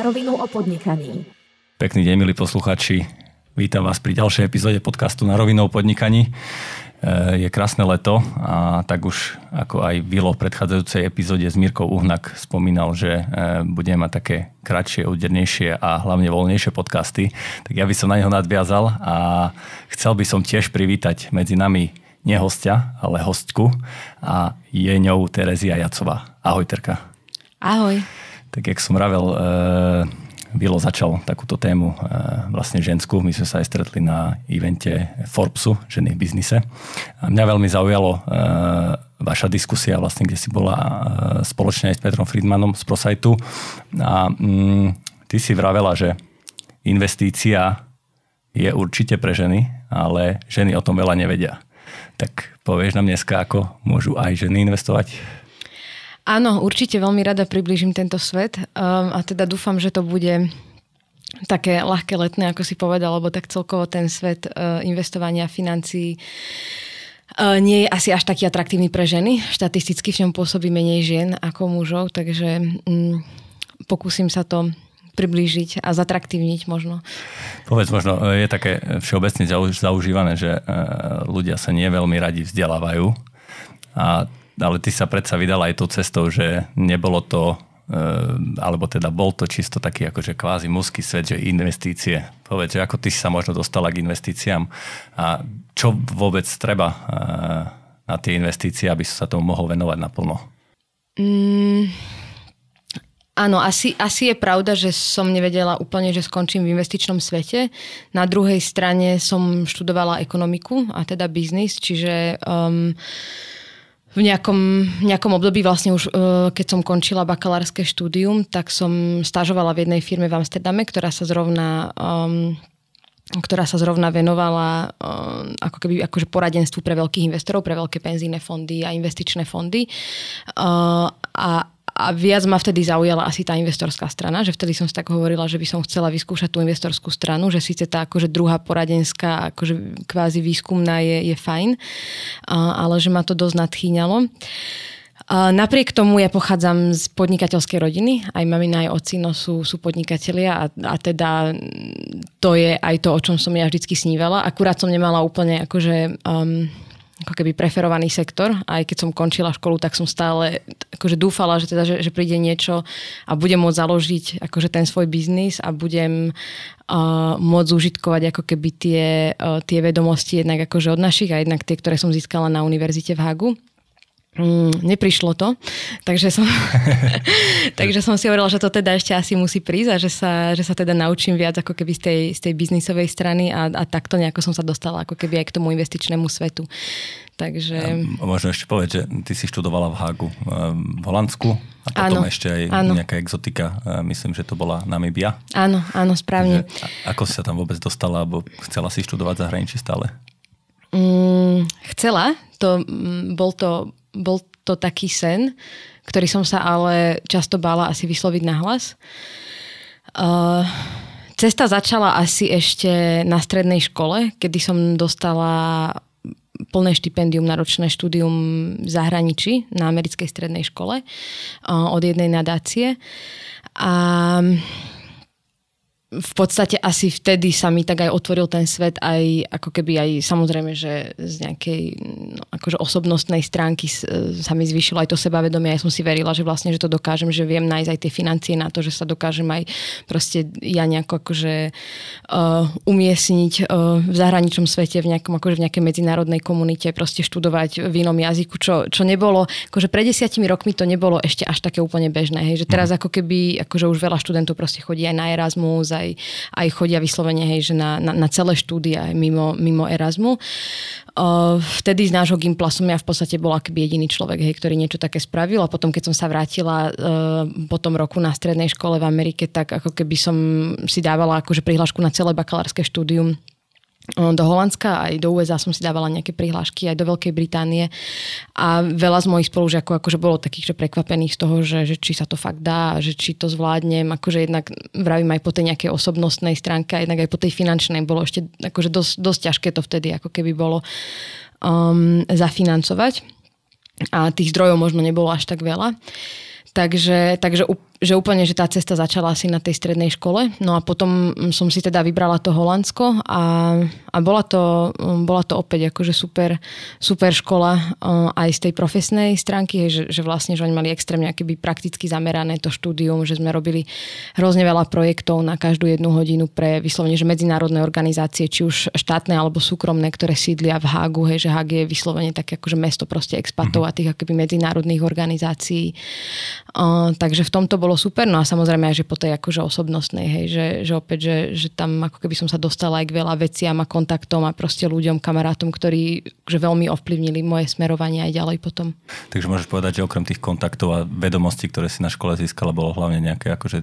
Na rovinu o podnikaní. Pekný deň, milí posluchači. Vítam vás pri ďalšej epizóde podcastu Na rovinu o podnikaní. E, je krásne leto a tak už ako aj Vilo v predchádzajúcej epizóde s Mirkou Uhnak spomínal, že e, budeme mať také kratšie, údernejšie a hlavne voľnejšie podcasty, tak ja by som na neho nadviazal a chcel by som tiež privítať medzi nami nie hostia, ale hostku a je ňou Terezia Jacová. Ahoj Terka. Ahoj. Tak jak som ravel, Vilo začal takúto tému e, vlastne ženskú. My sme sa aj stretli na evente Forbesu, ženy v biznise. A mňa veľmi zaujalo e, vaša diskusia, vlastne, kde si bola spoločne aj s Petrom Friedmanom z Prosajtu. A mm, ty si vravela, že investícia je určite pre ženy, ale ženy o tom veľa nevedia. Tak povieš nám dneska, ako môžu aj ženy investovať? Áno, určite veľmi rada približím tento svet um, a teda dúfam, že to bude také ľahké letné, ako si povedal, lebo tak celkovo ten svet uh, investovania financií uh, nie je asi až taký atraktívny pre ženy. Štatisticky v ňom pôsobí menej žien ako mužov, takže um, pokúsim sa to priblížiť a zatraktívniť možno. Povedz, možno je také všeobecne zaužívané, že uh, ľudia sa nie veľmi radi vzdelávajú a ale ty sa predsa vydala aj tou cestou, že nebolo to eh, alebo teda bol to čisto taký akože kvázi mužský svet, že investície. Povedz, ako ty si sa možno dostala k investíciám a čo vôbec treba eh, na tie investície, aby sa tomu mohol venovať naplno? Mm, áno, asi, asi je pravda, že som nevedela úplne, že skončím v investičnom svete. Na druhej strane som študovala ekonomiku a teda biznis, čiže um, v nejakom, nejakom období vlastne už, e, keď som končila bakalárske štúdium, tak som stážovala v jednej firme v Amsterdame, ktorá sa zrovna um, ktorá sa zrovna venovala um, ako keby akože poradenstvu pre veľkých investorov, pre veľké penzíne fondy a investičné fondy. Uh, a a viac ma vtedy zaujala asi tá investorská strana, že vtedy som si tak hovorila, že by som chcela vyskúšať tú investorskú stranu, že síce tá akože druhá poradenská, akože kvázi výskumná je, je fajn, ale že ma to dosť nadchýňalo. Napriek tomu ja pochádzam z podnikateľskej rodiny, aj mamina, aj ocino sú, sú podnikatelia a, a teda to je aj to, o čom som ja vždycky snívala. Akurát som nemala úplne akože um, ako keby preferovaný sektor. Aj keď som končila školu, tak som stále akože dúfala, že, teda, že, že príde niečo a budem môcť založiť akože ten svoj biznis a budem uh, môcť užitkovať ako keby tie, uh, tie vedomosti jednak akože od našich a jednak tie, ktoré som získala na univerzite v Hagu. Mm, neprišlo to, takže som, takže som si hovorila, že to teda ešte asi musí prísť a že sa, že sa teda naučím viac ako keby z tej, z tej biznisovej strany a, a takto nejako som sa dostala ako keby aj k tomu investičnému svetu. Takže... A možno ešte povedať, že ty si študovala v Hagu v Holandsku a potom áno, ešte aj áno. nejaká exotika, myslím, že to bola Namibia. Áno, áno, správne. Takže, ako si sa tam vôbec dostala, alebo chcela si študovať zahraničí stále? Mm, chcela, to, mm, bol to bol to taký sen, ktorý som sa ale často bála asi vysloviť na hlas. Uh, cesta začala asi ešte na strednej škole, kedy som dostala plné štipendium na ročné štúdium v zahraničí na americkej strednej škole uh, od jednej nadácie. A v podstate asi vtedy sa mi tak aj otvoril ten svet aj ako keby aj samozrejme, že z nejakej no, akože osobnostnej stránky sa mi zvýšilo aj to sebavedomie. Ja som si verila, že vlastne, že to dokážem, že viem nájsť aj tie financie na to, že sa dokážem aj proste ja nejako akože uh, umiestniť uh, v zahraničnom svete, v nejakom akože v nejakej medzinárodnej komunite, proste študovať v inom jazyku, čo, čo nebolo, akože pred desiatimi rokmi to nebolo ešte až také úplne bežné, hej, že teraz mhm. ako keby, akože už veľa študentov proste chodí aj na Erasmus, aj, aj chodia vyslovene, hej, že na, na, na celé štúdia mimo, mimo Erasmu. Uh, vtedy z nášho Gimpla som ja v podstate bola keby jediný človek, hej, ktorý niečo také spravil a potom, keď som sa vrátila uh, po tom roku na strednej škole v Amerike, tak ako keby som si dávala akože prihlášku na celé bakalárske štúdium do Holandska, aj do USA som si dávala nejaké prihlášky, aj do Veľkej Británie. A veľa z mojich spolužiakov akože bolo takých, že prekvapených z toho, že, že či sa to fakt dá, že či to zvládnem, akože jednak vravím aj po tej nejakej osobnostnej stránke a jednak aj po tej finančnej bolo ešte akože dosť, dosť ťažké to vtedy ako keby bolo um, zafinancovať. A tých zdrojov možno nebolo až tak veľa. Takže, takže že úplne, že tá cesta začala asi na tej strednej škole. No a potom som si teda vybrala to Holandsko a, a bola, to, bola to opäť akože super, super škola uh, aj z tej profesnej stránky, že, že vlastne, že oni mali extrémne akoby prakticky zamerané to štúdium, že sme robili hrozne veľa projektov na každú jednu hodinu pre vyslovene, že medzinárodné organizácie, či už štátne alebo súkromné, ktoré sídlia v Hágu, hej, že Hag je vyslovene také akože mesto proste expatov mm-hmm. a tých akoby medzinárodných organizácií. Uh, takže v tomto bolo bolo super, no a samozrejme aj, že po tej akože osobnostnej, hej, že, že opäť, že, že tam ako keby som sa dostala aj k veľa veciam a kontaktom a proste ľuďom, kamarátom, ktorí že veľmi ovplyvnili moje smerovanie aj ďalej potom. Takže môžeš povedať, že okrem tých kontaktov a vedomostí, ktoré si na škole získala, bolo hlavne nejaké akože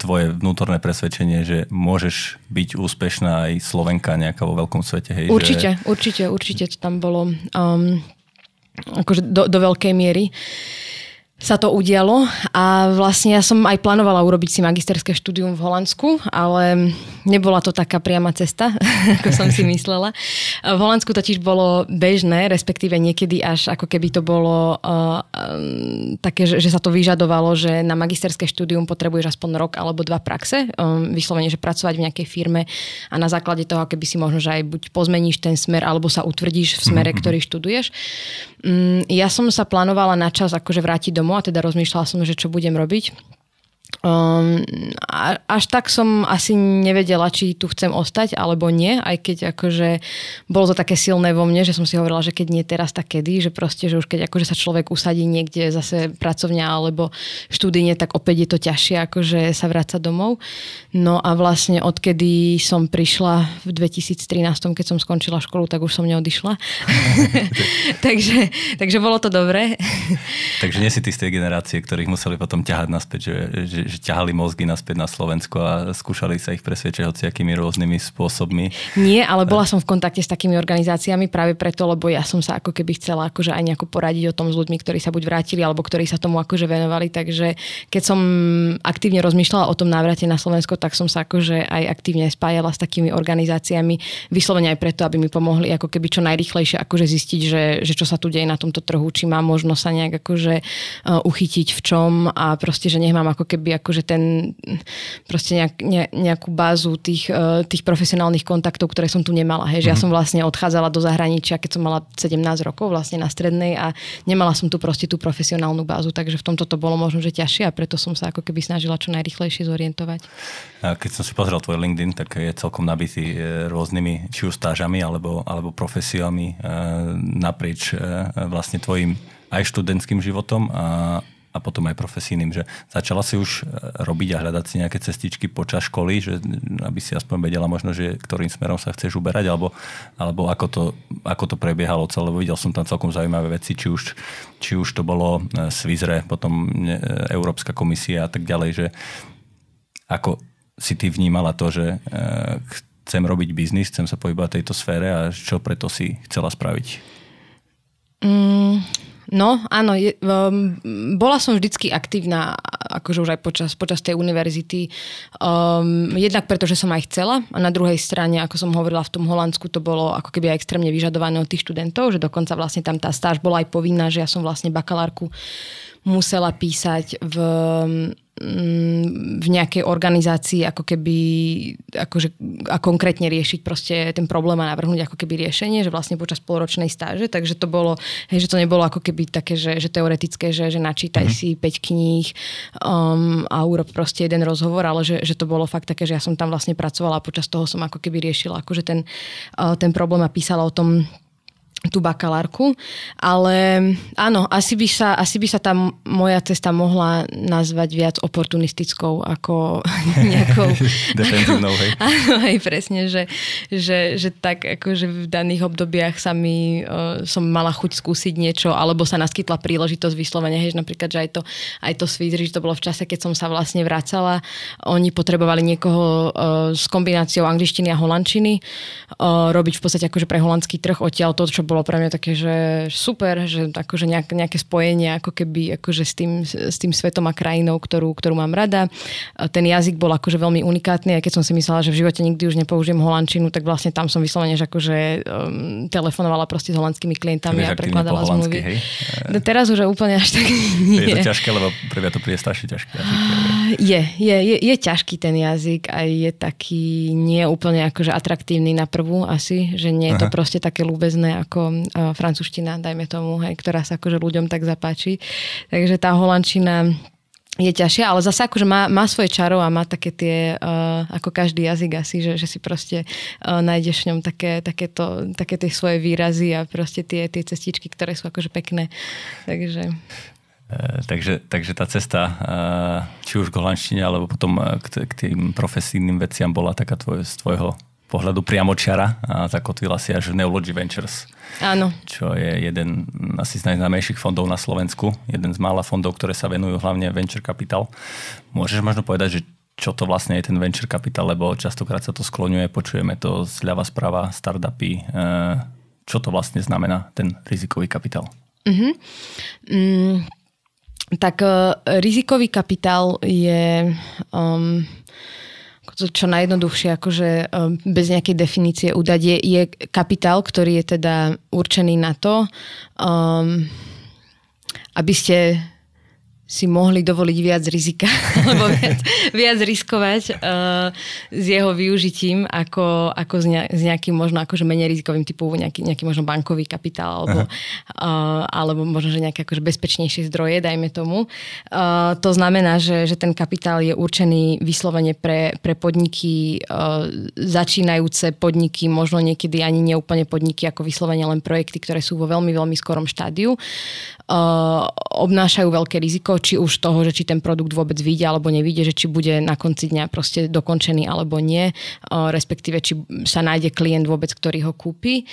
tvoje vnútorné presvedčenie, že môžeš byť úspešná aj Slovenka nejaká vo veľkom svete. Hej, určite, že... určite, určite to tam bolo um, akože do, do veľkej miery sa to udialo a vlastne ja som aj plánovala urobiť si magisterské štúdium v Holandsku, ale nebola to taká priama cesta, ako som si myslela. V Holandsku totiž bolo bežné, respektíve niekedy až ako keby to bolo uh, um, také, že, že sa to vyžadovalo, že na magisterské štúdium potrebuješ aspoň rok alebo dva praxe, um, vyslovene, že pracovať v nejakej firme a na základe toho, keby si možno, že aj buď pozmeníš ten smer, alebo sa utvrdíš v smere, mm-hmm. ktorý študuješ. Um, ja som sa plánovala na čas akože vrátiť domov a teda rozmýšľala som, že čo budem robiť. Um, až tak som asi nevedela, či tu chcem ostať alebo nie, aj keď akože bolo to také silné vo mne, že som si hovorila, že keď nie teraz, tak kedy, že proste, že už keď akože sa človek usadí niekde zase pracovňa alebo štúdine, tak opäť je to ťažšie akože sa vrácať domov. No a vlastne odkedy som prišla v 2013, keď som skončila školu, tak už som neodišla. takže, takže bolo to dobré. takže nie si ty z tej generácie, ktorých museli potom ťahať naspäť, že, že, že ťahali mozgy naspäť na Slovensko a skúšali sa ich presvedčať hociakými rôznymi spôsobmi. Nie, ale bola som v kontakte s takými organizáciami práve preto, lebo ja som sa ako keby chcela akože aj nejako poradiť o tom s ľuďmi, ktorí sa buď vrátili alebo ktorí sa tomu akože venovali. Takže keď som aktívne rozmýšľala o tom návrate na Slovensko, tak som sa akože aj aktívne spájala s takými organizáciami, vyslovene aj preto, aby mi pomohli ako keby čo najrychlejšie akože zistiť, že, že čo sa tu deje na tomto trhu, či mám možnosť sa nejak akože uh, uchytiť v čom a proste, že nech mám ako keby akože ten proste nejak, ne, nejakú bázu tých, uh, tých profesionálnych kontaktov, ktoré som tu nemala. Hej. Že mm-hmm. ja mhm. som vlastne odchádzala do zahraničia, keď som mala 17 rokov vlastne na strednej a nemala som tu proste tú profesionálnu bázu, takže v tomto to bolo možno, že ťažšie a preto som sa ako keby snažila čo najrychlejšie zorientovať. Keď som si pozrel tvoj LinkedIn, tak je celkom nabitý e, rôznymi či už stážami alebo, alebo profesiami e, naprieč vlastne tvojim aj študentským životom a, a potom aj profesijným, že začala si už e, robiť a hľadať si nejaké cestičky počas školy, že aby si aspoň vedela možno, že ktorým smerom sa chceš uberať, alebo, alebo ako, to, ako to prebiehalo celé, lebo videl som tam celkom zaujímavé veci, či už, či už to bolo e, Svizre, potom e, Európska komisia a tak ďalej, že ako si ty vnímala to, že chcem robiť biznis, chcem sa pohybovať v tejto sfére a čo preto si chcela spraviť? Mm, No, áno, je, um, bola som vždycky aktívna, akože už aj počas, počas tej univerzity. Um, jednak preto, že som aj chcela a na druhej strane, ako som hovorila v tom Holandsku, to bolo ako keby aj extrémne vyžadované od tých študentov, že dokonca vlastne tam tá stáž bola aj povinná, že ja som vlastne bakalárku musela písať v v nejakej organizácii ako keby akože, a konkrétne riešiť proste ten problém a navrhnúť ako keby riešenie, že vlastne počas polročnej stáže, takže to bolo, hej, že to nebolo ako keby také, že, že teoretické, že, že načítaj mm-hmm. si 5 kníh um, a urob proste jeden rozhovor, ale že, že to bolo fakt také, že ja som tam vlastne pracovala a počas toho som ako keby riešila akože ten, uh, ten problém a písala o tom tú bakalárku, ale áno, asi by, sa, asi by sa tá moja cesta mohla nazvať viac oportunistickou ako nejakou... Defenzívnou, hej. Áno, hej, presne, že, že, že tak akože v daných obdobiach sa mi, uh, som mala chuť skúsiť niečo, alebo sa naskytla príležitosť vyslovene, hej, že napríklad, že aj to, aj to Sweet že to bolo v čase, keď som sa vlastne vracala, oni potrebovali niekoho uh, s kombináciou angličtiny a holandčiny, uh, robiť v podstate akože pre holandský trh odtiaľ to, čo bolo bolo pre mňa také, že super, že akože nejak, nejaké spojenie ako keby akože s, tým, s tým svetom a krajinou, ktorú, ktorú mám rada. Ten jazyk bol akože veľmi unikátny, aj keď som si myslela, že v živote nikdy už nepoužijem holandčinu, tak vlastne tam som vyslovene, že akože um, telefonovala proste s holandskými klientami a prekladala zmluvy. Hej? No, teraz už je úplne až tak nie. Je to ťažké, lebo prvia to príde strašne ťažké. Je, je, je, je ťažký ten jazyk a je taký nie úplne akože atraktívny na prvú asi, že nie je to Aha. proste také ľúbezné ako uh, francúzština, dajme tomu, hej, ktorá sa akože ľuďom tak zapáči. Takže tá holandčina je ťažšia, ale zase akože má, má svoje čaro a má také tie, uh, ako každý jazyk asi, že, že si proste uh, nájdeš v ňom také, také, to, také tie svoje výrazy a proste tie, tie cestičky, ktoré sú akože pekné. Takže... E, takže, takže tá cesta, či už k holandštine, alebo potom k, k tým profesijným veciam bola taká tvoj, z tvojho pohľadu priamočiara a zakotvila si až v Neology Ventures. Áno. Čo je jeden asi z najznámejších fondov na Slovensku. Jeden z mála fondov, ktoré sa venujú hlavne venture capital. Môžeš možno povedať, že čo to vlastne je ten venture capital, lebo častokrát sa to skloňuje, počujeme to zľava sprava, startupy. E, čo to vlastne znamená, ten rizikový kapitál? Uh-huh. Mm, tak uh, rizikový kapitál je... Um, čo najjednoduchšie, akože um, bez nejakej definície udať, je, je kapitál, ktorý je teda určený na to, um, aby ste si mohli dovoliť viac rizika, alebo viac, viac riskovať uh, s jeho využitím ako, ako s, ne, s nejakým možno akože menej rizikovým typu nejaký, nejaký možno bankový kapitál alebo, uh, alebo možno, že nejaké akože bezpečnejšie zdroje, dajme tomu. Uh, to znamená, že, že ten kapitál je určený vyslovene pre, pre podniky, uh, začínajúce podniky, možno niekedy ani neúplne podniky, ako vyslovene len projekty, ktoré sú vo veľmi, veľmi skorom štádiu. Uh, obnášajú veľké riziko, či už toho, že či ten produkt vôbec vyjde alebo nevyjde, že či bude na konci dňa proste dokončený alebo nie, uh, respektíve či sa nájde klient vôbec, ktorý ho kúpi.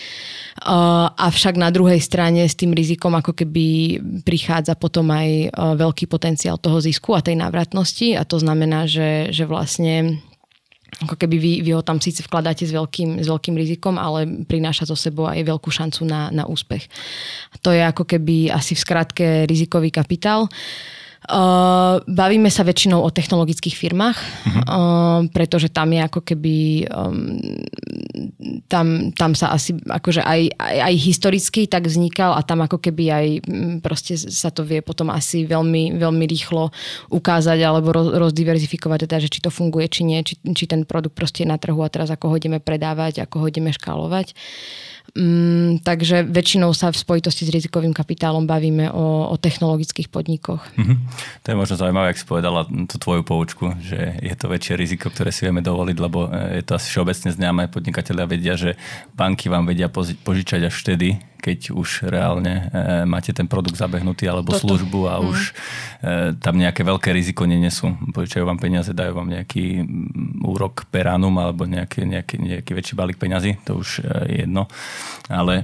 Uh, avšak na druhej strane s tým rizikom ako keby prichádza potom aj veľký potenciál toho zisku a tej návratnosti a to znamená, že, že vlastne ako keby vy, vy ho tam síce vkladáte s veľkým, s veľkým rizikom, ale prináša zo sebou aj veľkú šancu na, na úspech. To je ako keby asi v skratke rizikový kapitál. Uh, bavíme sa väčšinou o technologických firmách, uh-huh. uh, pretože tam je ako keby um, tam, tam sa asi akože aj, aj, aj historicky tak vznikal a tam ako keby aj proste sa to vie potom asi veľmi, veľmi rýchlo ukázať alebo roz, rozdiverzifikovať, teda, že či to funguje, či nie, či, či ten produkt proste je na trhu a teraz ako ho ideme predávať, ako ho ideme škálovať. Mm, takže väčšinou sa v spojitosti s rizikovým kapitálom bavíme o, o technologických podnikoch. Mm-hmm. To je možno zaujímavé, ak si povedala tú tvoju poučku, že je to väčšie riziko, ktoré si vieme dovoliť, lebo e, je to asi všeobecne známe. Podnikatelia vedia, že banky vám vedia požičať až vtedy, keď už reálne e, máte ten produkt zabehnutý alebo Toto. službu a mm. už e, tam nejaké veľké riziko nenesú. Požičajú vám peniaze, dajú vám nejaký mm, úrok per annum alebo nejaký, nejaký, nejaký väčší balík peňazí, to už e, je jedno. Ale e,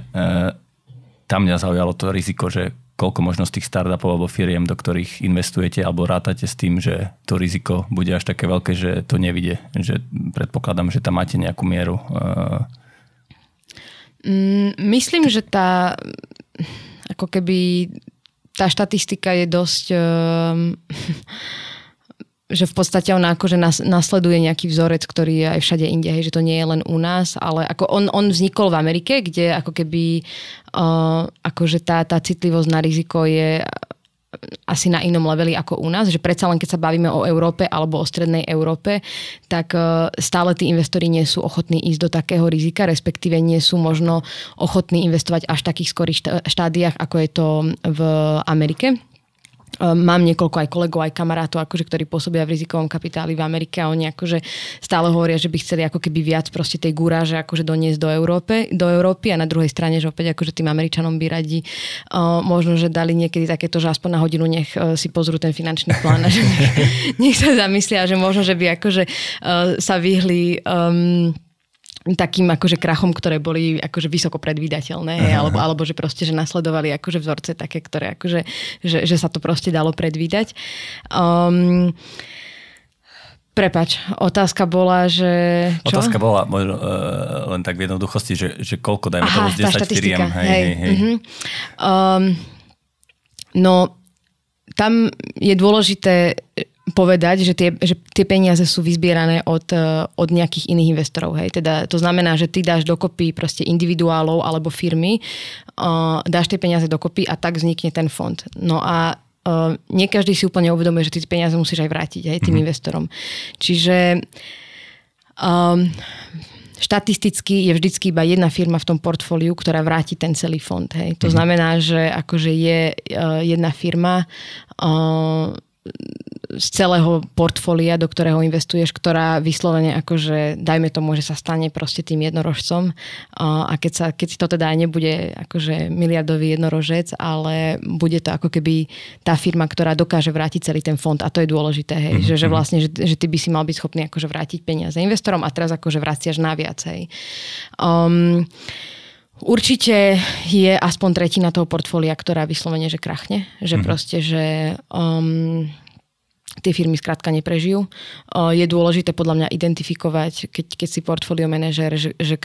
tam mňa zaujalo to riziko, že koľko možno z tých startupov alebo firiem, do ktorých investujete alebo rátate s tým, že to riziko bude až také veľké, že to nevidie. Že predpokladám, že tam máte nejakú mieru e, Mm, myslím, že tá ako keby tá štatistika je dosť um, že v podstate on akože nasleduje nejaký vzorec, ktorý je aj všade inde, hej, že to nie je len u nás, ale ako on, on vznikol v Amerike, kde ako keby uh, akože tá, tá citlivosť na riziko je asi na inom leveli ako u nás, že predsa len keď sa bavíme o Európe alebo o strednej Európe, tak e, stále tí investori nie sú ochotní ísť do takého rizika, respektíve nie sú možno ochotní investovať až v takých skorých štádiách, ako je to v Amerike. Ehm, mám niekoľko aj kolegov, aj kamarátov, akože, ktorí pôsobia v rizikovom kapitáli v Amerike a oni akože stále hovoria, že by chceli ako keby viac proste tej gúraže akože doniesť do, Európe, do Európy a na druhej strane, že opäť akože tým Američanom by radi uh, možno, že dali niekedy takéto, že aspoň na hodinu nech uh, si pozrú ten finančný plán a že nech, nech sa zamyslia, že možno, že by akože uh, sa vyhli um, takým akože krachom, ktoré boli akože vysoko predvídateľné, aha, alebo, alebo že proste, že nasledovali akože vzorce také, ktoré akože, že, že sa to proste dalo predvídať. Um, Prepač, otázka bola, že... Čo? Otázka bola možno, uh, len tak v jednoduchosti, že, že koľko, dajme tomu z 10 firiem. Hej, hej, hej. Uh-huh. Um, no, tam je dôležité povedať, že tie, že tie peniaze sú vyzbierané od, eh, od nejakých iných investorov. Hej. Teda, to znamená, že ty dáš dokopy proste individuálov alebo firmy, uh, dáš tie peniaze dokopy a tak vznikne ten fond. No a uh, nie každý si úplne uvedomuje, že ty peniaze musíš aj vrátiť hej, tým mm-hmm. investorom. Čiže um, štatisticky je vždycky iba jedna firma v tom portfóliu, ktorá vráti ten celý fond. Hej. To mm-hmm. znamená, že akože je uh, jedna firma, uh, z celého portfólia, do ktorého investuješ, ktorá vyslovene akože, dajme tomu, že sa stane proste tým jednorožcom a keď, sa, keď to teda nebude akože miliardový jednorožec, ale bude to ako keby tá firma, ktorá dokáže vrátiť celý ten fond a to je dôležité, hej, mm-hmm. že, že mhm. vlastne, že, že ty by si mal byť schopný akože vrátiť peniaze investorom a teraz akože vraciaš na viacej. Um, Určite je aspoň tretina toho portfólia, ktorá vyslovene, že krachne. Že mm-hmm. proste, že um, tie firmy skrátka neprežijú. Je dôležité podľa mňa identifikovať, keď, keď si portfólio manažer, že, že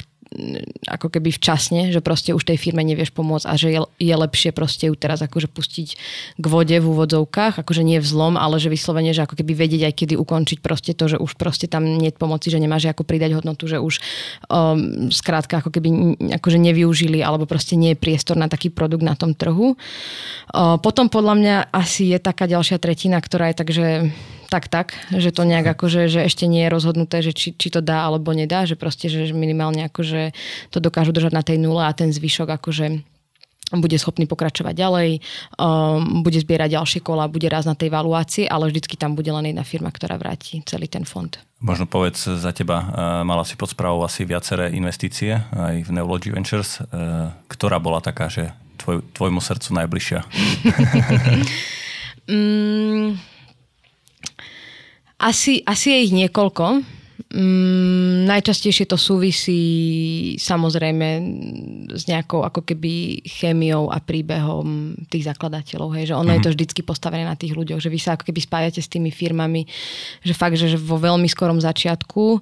ako keby včasne, že proste už tej firme nevieš pomôcť a že je, je lepšie proste ju teraz akože pustiť k vode v úvodzovkách, akože nie v zlom, ale že vyslovene, že ako keby vedieť aj kedy ukončiť proste to, že už proste tam nie je pomoci, že nemáš ako pridať hodnotu, že už um, skrátka ako keby akože nevyužili alebo proste nie je priestor na taký produkt na tom trhu. Uh, potom podľa mňa asi je taká ďalšia tretina, ktorá je takže tak tak, že to nejak akože, že ešte nie je rozhodnuté, že či, či to dá alebo nedá, že proste, že minimálne akože to dokážu držať na tej nule a ten zvyšok akože bude schopný pokračovať ďalej, um, bude zbierať ďalšie kola, bude raz na tej valuácii, ale vždycky tam bude len jedna firma, ktorá vráti celý ten fond. Možno povedz za teba, uh, mala si pod správou asi viaceré investície aj v Neurology Ventures. Uh, ktorá bola taká, že tvoj, tvojmu srdcu najbližšia? mm, asi, asi je ich niekoľko. Mm, najčastejšie to súvisí samozrejme s nejakou ako keby chémiou a príbehom tých zakladateľov. Hej, že ono mm-hmm. je to mhm. vždycky postavené na tých ľuďoch, že vy sa ako keby spájate s tými firmami, že fakt, že vo veľmi skorom začiatku o,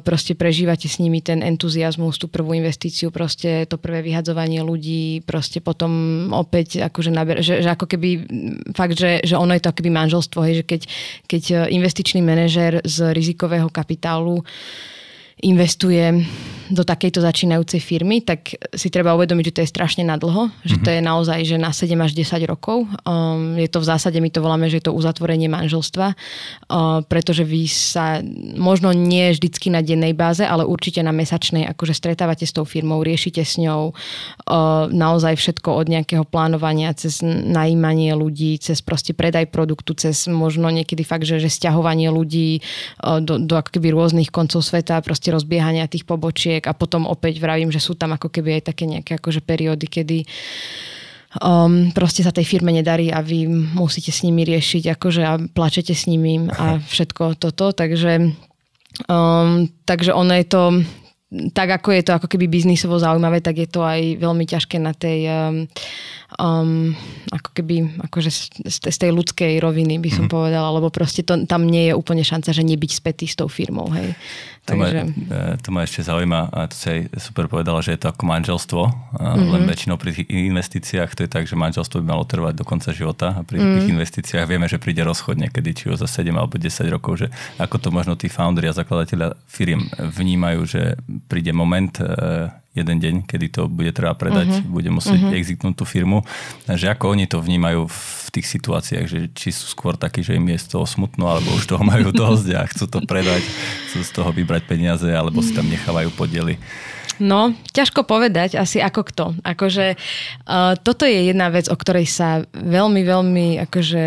proste prežívate s nimi ten entuziasmus, tú prvú investíciu, proste to prvé vyhadzovanie ľudí, proste potom opäť akože naber, že, že ako keby fakt, že, že ono je to ako keby manželstvo, hej, že keď, keď investičný manažer z rizikového kapitálu kapitálu investuje do takejto začínajúcej firmy, tak si treba uvedomiť, že to je strašne nadlho, že to mhm. je naozaj že na 7 až 10 rokov. Um, je to v zásade, my to voláme, že je to uzatvorenie manželstva, uh, pretože vy sa možno nie vždycky na dennej báze, ale určite na mesačnej, akože stretávate s tou firmou, riešite s ňou uh, naozaj všetko od nejakého plánovania cez najímanie ľudí, cez proste predaj produktu, cez možno niekedy fakt, že, že stiahovanie ľudí uh, do, do akoby rôznych koncov sveta, proste rozbiehania tých pobočiek a potom opäť vravím, že sú tam ako keby aj také nejaké akože periódy, kedy um, proste sa tej firme nedarí a vy musíte s nimi riešiť akože a plačete s nimi a všetko toto, takže um, takže ono je to tak ako je to ako keby biznisovo zaujímavé, tak je to aj veľmi ťažké na tej um, um, ako keby akože z, z tej ľudskej roviny by som mm-hmm. povedala, lebo proste to, tam nie je úplne šanca, že nebyť spätý s tou firmou. Hej. To, Takže... ma, e, to ma ešte zaujíma, a to si aj super povedala, že je to ako manželstvo, mm-hmm. len väčšinou pri tých investíciách to je tak, že manželstvo by malo trvať do konca života a pri mm-hmm. tých investíciách vieme, že príde rozchod niekedy, či už za 7 alebo 10 rokov, že ako to možno tí founderi a zakladatelia firiem vnímajú, že príde moment, e, jeden deň, kedy to bude treba predať, uh-huh. bude musieť uh-huh. exitnúť tú firmu. Že ako oni to vnímajú v tých situáciách, že či sú skôr takí, že im je z toho smutno, alebo už toho majú dosť a chcú to predať, chcú z toho vybrať peniaze, alebo si tam nechávajú podiely. No, ťažko povedať, asi ako kto. Akože uh, toto je jedna vec, o ktorej sa veľmi, veľmi akože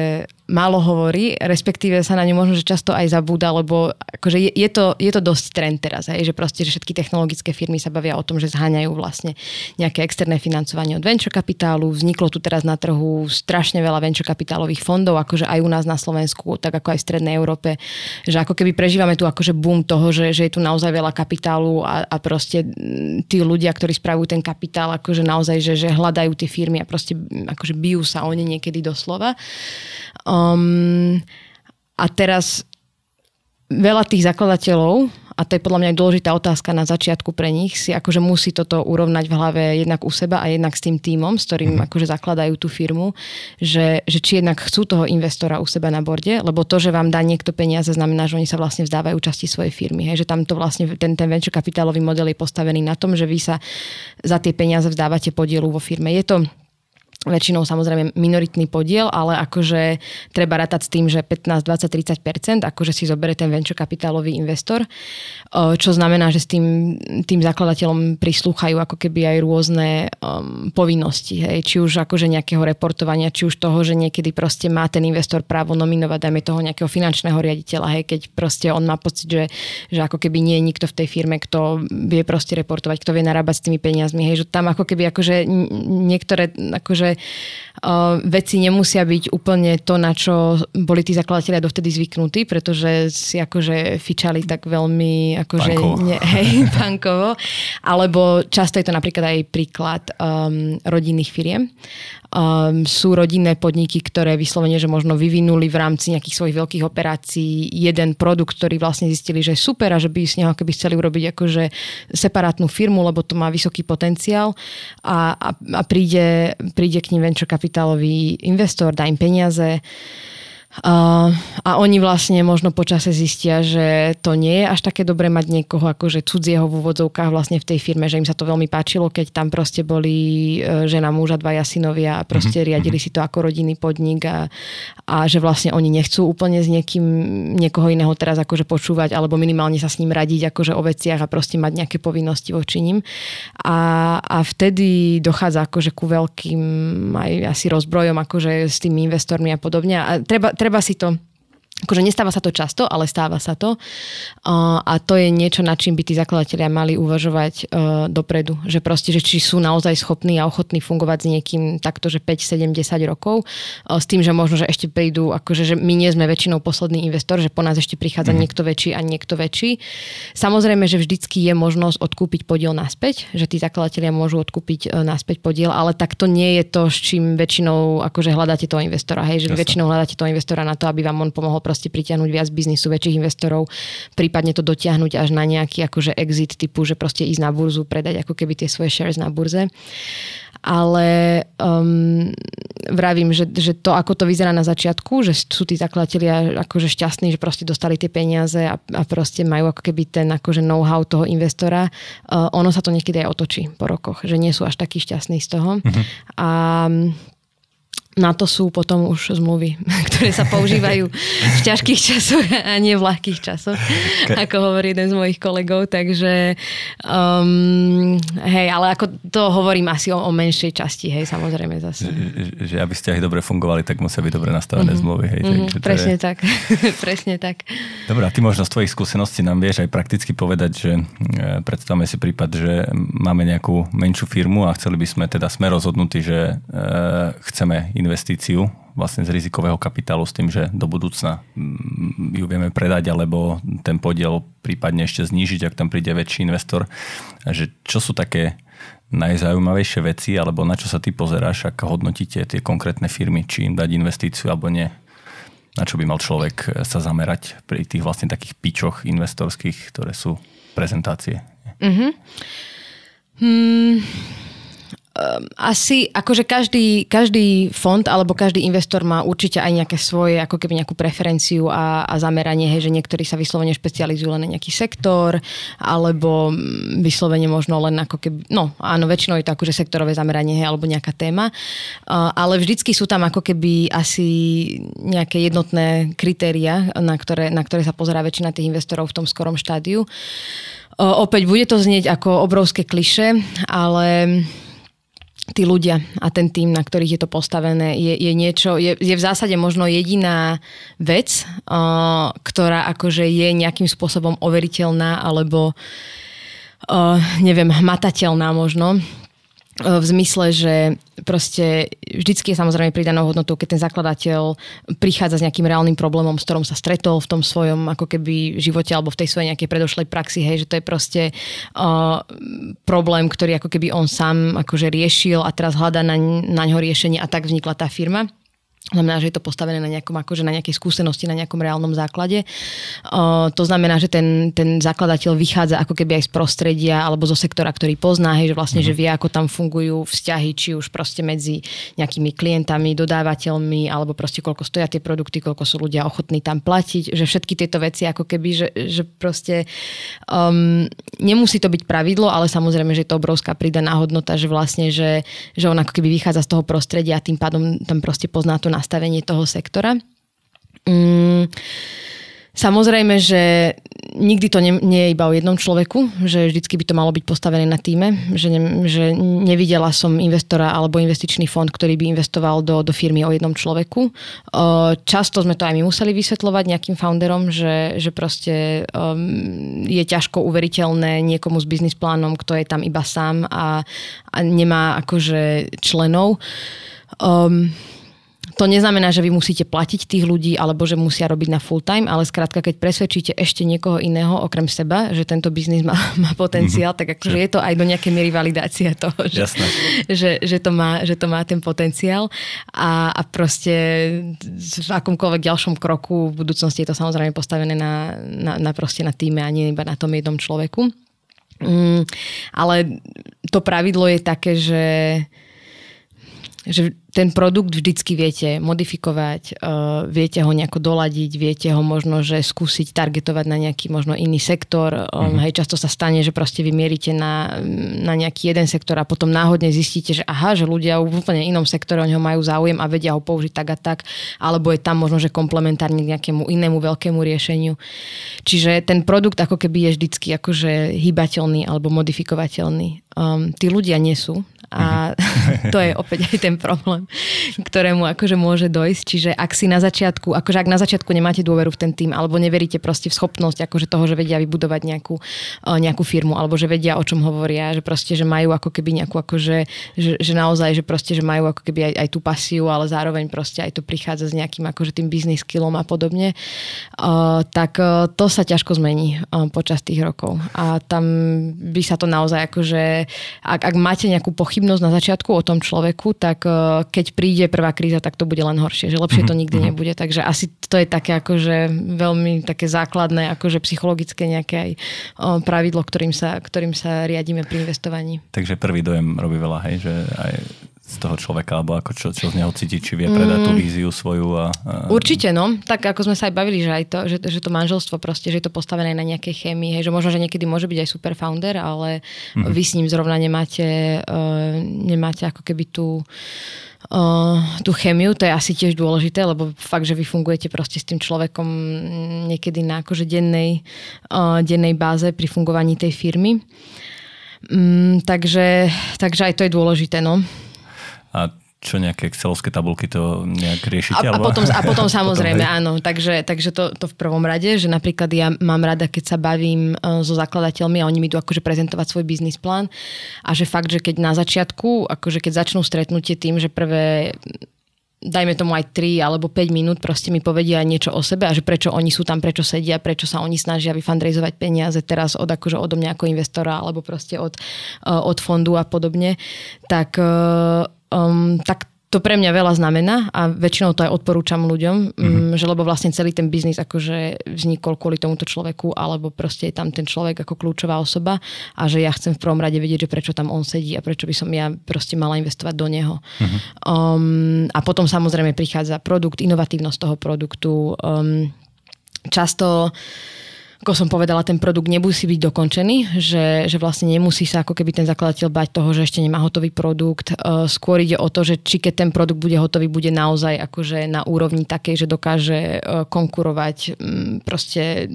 málo hovorí, respektíve sa na ňu možno že často aj zabúda, lebo akože je, je, to, je to dosť trend teraz, hej, že proste, že všetky technologické firmy sa bavia o tom, že zháňajú vlastne nejaké externé financovanie od venture kapitálu. Vzniklo tu teraz na trhu strašne veľa venture kapitálových fondov, akože aj u nás na Slovensku, tak ako aj v Strednej Európe, že ako keby prežívame tu akože boom toho, že, že je tu naozaj veľa kapitálu a, a proste tí ľudia, ktorí spravujú ten kapitál, akože naozaj, že, že hľadajú tie firmy a proste akože bijú sa oni niekedy doslova. Um, a teraz veľa tých zakladateľov a to je podľa mňa dôležitá otázka na začiatku pre nich, si akože musí toto urovnať v hlave jednak u seba a jednak s tým týmom, s ktorým mm. akože zakladajú tú firmu, že, že či jednak chcú toho investora u seba na borde, lebo to, že vám dá niekto peniaze, znamená, že oni sa vlastne vzdávajú časti svojej firmy. Hej, že tam to vlastne ten, ten venture kapitálový model je postavený na tom, že vy sa za tie peniaze vzdávate podielu vo firme. Je to väčšinou samozrejme minoritný podiel, ale akože treba rátať s tým, že 15, 20, 30% akože si zoberie ten venture kapitálový investor, čo znamená, že s tým, tým zakladateľom prislúchajú ako keby aj rôzne um, povinnosti, hej, či už akože nejakého reportovania, či už toho, že niekedy proste má ten investor právo nominovať, dajme toho nejakého finančného riaditeľa, hej, keď proste on má pocit, že, že ako keby nie je nikto v tej firme, kto vie proste reportovať, kto vie narábať s tými peniazmi, hej, že tam ako keby akože niektoré akože uh, veci nemusia byť úplne to, na čo boli tí zakladatelia dovtedy zvyknutí, pretože si akože fičali tak veľmi akože ne, hej, bankovo. Alebo často je to napríklad aj príklad um, rodinných firiem. Um, sú rodinné podniky, ktoré vyslovene, že možno vyvinuli v rámci nejakých svojich veľkých operácií jeden produkt, ktorý vlastne zistili, že je super a že by z neho keby chceli urobiť akože separátnu firmu, lebo to má vysoký potenciál. A, a, a príde, príde k ním venture kapitálový investor, dá im peniaze Uh, a oni vlastne možno počase zistia, že to nie je až také dobre mať niekoho akože cudzieho v úvodzovkách vlastne v tej firme, že im sa to veľmi páčilo, keď tam proste boli e, žena, muža, dvaja synovia a proste mm-hmm. riadili si to ako rodinný podnik a, a že vlastne oni nechcú úplne s niekým, niekoho iného teraz akože počúvať alebo minimálne sa s ním radiť akože o veciach a proste mať nejaké povinnosti voči ním. A, a vtedy dochádza akože ku veľkým aj asi rozbrojom akože s tými investormi a podobne. A treba, treba si to Akože nestáva sa to často, ale stáva sa to. A to je niečo, nad čím by tí zakladatelia mali uvažovať e, dopredu. Že proste, že či sú naozaj schopní a ochotní fungovať s niekým takto, že 5, 7, 10 rokov. E, s tým, že možno, že ešte prídu, akože, že my nie sme väčšinou posledný investor, že po nás ešte prichádza mm. niekto väčší a niekto väčší. Samozrejme, že vždycky je možnosť odkúpiť podiel naspäť, že tí zakladatelia môžu odkúpiť e, naspäť podiel, ale tak to nie je to, s čím väčšinou akože hľadáte toho investora. Hej, že Jasne. väčšinou hľadáte toho investora na to, aby vám on pomohol proste pritiahnuť viac biznisu, väčších investorov, prípadne to dotiahnuť až na nejaký akože exit typu, že proste ísť na burzu, predať ako keby tie svoje shares na burze. Ale um, vravím, že, že to, ako to vyzerá na začiatku, že sú tí zakladatelia akože šťastní, že proste dostali tie peniaze a, a proste majú ako keby ten akože know-how toho investora, uh, ono sa to niekedy aj otočí po rokoch, že nie sú až takí šťastní z toho. Mm-hmm. A na to sú potom už zmluvy, ktoré sa používajú v ťažkých časoch a nie v ľahkých časoch, okay. ako hovorí jeden z mojich kolegov. Takže um, hej, ale ako to hovorím asi o, o menšej časti, hej, samozrejme zase. Že, že aby vzťahy dobre fungovali, tak musia byť dobre nastavené mm-hmm. zmluvy. Hej, mm-hmm, presne je... tak, presne tak. Dobre, a ty možno z tvojich skúseností nám vieš aj prakticky povedať, že e, predstavme si prípad, že máme nejakú menšiu firmu a chceli by sme, teda sme rozhodnutí, že e, chceme investíciu vlastne z rizikového kapitálu s tým, že do budúcna mm, ju vieme predať alebo ten podiel prípadne ešte znížiť, ak tam príde väčší investor. Že čo sú také najzaujímavejšie veci alebo na čo sa ty pozeráš, ako hodnotíte tie konkrétne firmy, či im dať investíciu alebo nie? Na čo by mal človek sa zamerať pri tých vlastne takých pičoch investorských, ktoré sú prezentácie? Mm-hmm. Hmm um, asi akože každý, každý fond alebo každý investor má určite aj nejaké svoje, ako keby nejakú preferenciu a, a zameranie, hej, že niektorí sa vyslovene špecializujú len na nejaký sektor, alebo vyslovene možno len ako keby, no áno, väčšinou je to akože sektorové zameranie, hej, alebo nejaká téma, ale vždycky sú tam ako keby asi nejaké jednotné kritéria, na ktoré, na ktoré sa pozerá väčšina tých investorov v tom skorom štádiu. Opäť bude to znieť ako obrovské kliše, ale tí ľudia a ten tým, na ktorých je to postavené, je, je niečo, je, je v zásade možno jediná vec, uh, ktorá akože je nejakým spôsobom overiteľná alebo uh, neviem, hmatateľná možno v zmysle, že proste vždycky je samozrejme pridanou hodnotou, keď ten zakladateľ prichádza s nejakým reálnym problémom, s ktorom sa stretol v tom svojom ako keby živote alebo v tej svojej nejakej predošlej praxi, hej, že to je proste uh, problém, ktorý ako keby on sám akože riešil a teraz hľadá na, na ňo riešenie a tak vznikla tá firma. Znamená, že je to postavené na, nejakom, akože na nejakej skúsenosti, na nejakom reálnom základe. O, to znamená, že ten, ten zakladateľ vychádza ako keby aj z prostredia alebo zo sektora, ktorý pozná, hej, že vlastne, mm-hmm. že vie, ako tam fungujú vzťahy, či už proste medzi nejakými klientami, dodávateľmi, alebo proste koľko stoja tie produkty, koľko sú ľudia ochotní tam platiť, že všetky tieto veci ako keby, že, že proste um, nemusí to byť pravidlo, ale samozrejme, že je to obrovská pridaná hodnota, že vlastne, že, že on ako keby vychádza z toho prostredia a tým pádom tam proste pozná to nastavenie toho sektora. Mm, samozrejme, že nikdy to nie, nie je iba o jednom človeku, že vždycky by to malo byť postavené na týme, že, ne, že nevidela som investora alebo investičný fond, ktorý by investoval do, do firmy o jednom človeku. Často sme to aj my museli vysvetľovať nejakým founderom, že, že proste um, je ťažko uveriteľné niekomu s biznis plánom, kto je tam iba sám a, a nemá akože členov. Um, to neznamená, že vy musíte platiť tých ľudí alebo že musia robiť na full time, ale skrátka, keď presvedčíte ešte niekoho iného okrem seba, že tento biznis má, má potenciál, mm-hmm. tak akože je to aj do nejakej miery validácia toho, že, že, že, to, má, že to má ten potenciál a, a proste v akomkoľvek ďalšom kroku v budúcnosti je to samozrejme postavené na, na, na proste na týme a nie iba na tom jednom človeku. Mm, ale to pravidlo je také, že že ten produkt vždycky viete modifikovať, uh, viete ho nejako doladiť, viete ho možno, že skúsiť targetovať na nejaký možno iný sektor. Um, mm-hmm. Hej, často sa stane, že proste vy mierite na, na nejaký jeden sektor a potom náhodne zistíte, že aha, že ľudia v úplne inom sektore o neho majú záujem a vedia ho použiť tak a tak, alebo je tam možno, že komplementárny k nejakému inému veľkému riešeniu. Čiže ten produkt ako keby je vždycky akože hybateľný alebo modifikovateľný. Um, tí ľudia nie sú a to je opäť aj ten problém, ktorému akože môže dojsť. Čiže ak si na začiatku, akože ak na začiatku nemáte dôveru v ten tým, alebo neveríte proste v schopnosť akože toho, že vedia vybudovať nejakú, eh, nejakú firmu, alebo že vedia, o čom hovoria, že proste, že majú ako keby nejakú akože, že, že naozaj, že proste, že majú ako keby aj, aj tú pasiu, ale zároveň proste aj to prichádza s nejakým akože tým business skillom a podobne, uh, tak uh, to sa ťažko zmení počas tých rokov. A tam by sa to naozaj akože, ak, ak máte nejakú pochybnosť, pochybnosť na začiatku o tom človeku, tak e, keď príde prvá kríza, tak to bude len horšie, že lepšie to mhm, nikdy mm-hmm. nebude. Takže asi to je také akože veľmi také základné, akože psychologické nejaké aj pravidlo, ktorým sa, ktorým sa riadíme pri investovaní. Takže prvý dojem robí veľa, hej, že aj z toho človeka, alebo ako čo, čo z neho cíti, či vie predať mm. tú víziu svoju. A, a... Určite, no. Tak ako sme sa aj bavili, že aj to, že, že to manželstvo proste, že je to postavené na nejakej chémii, hej, že možno, že niekedy môže byť aj super founder, ale mm. vy s ním zrovna nemáte, uh, nemáte ako keby tú uh, tú chemiu, to je asi tiež dôležité, lebo fakt, že vy fungujete proste s tým človekom niekedy na akože dennej, uh, dennej báze pri fungovaní tej firmy. Um, takže, takže aj to je dôležité, no. A čo nejaké excelovské tabulky to nejak riešite? A, a, potom, a potom samozrejme, potom, áno. Takže, takže to, to v prvom rade, že napríklad ja mám rada, keď sa bavím uh, so zakladateľmi a oni mi idú akože prezentovať svoj biznis plán a že fakt, že keď na začiatku, akože keď začnú stretnutie tým, že prvé dajme tomu aj 3 alebo 5 minút, proste mi povedia niečo o sebe a že prečo oni sú tam, prečo sedia, prečo sa oni snažia vyfundraizovať peniaze teraz od, akože odo mňa ako investora alebo proste od, uh, od fondu a podobne, tak uh, um, tak to pre mňa veľa znamená a väčšinou to aj odporúčam ľuďom, mm-hmm. že lebo vlastne celý ten biznis akože vznikol kvôli tomuto človeku alebo proste je tam ten človek ako kľúčová osoba a že ja chcem v prvom rade vedieť, že prečo tam on sedí a prečo by som ja proste mala investovať do neho. Mm-hmm. Um, a potom samozrejme prichádza produkt, inovatívnosť toho produktu. Um, často ako som povedala, ten produkt nemusí byť dokončený, že, že vlastne nemusí sa ako keby ten zakladateľ bať toho, že ešte nemá hotový produkt. E, skôr ide o to, že či keď ten produkt bude hotový, bude naozaj akože na úrovni takej, že dokáže e, konkurovať proste,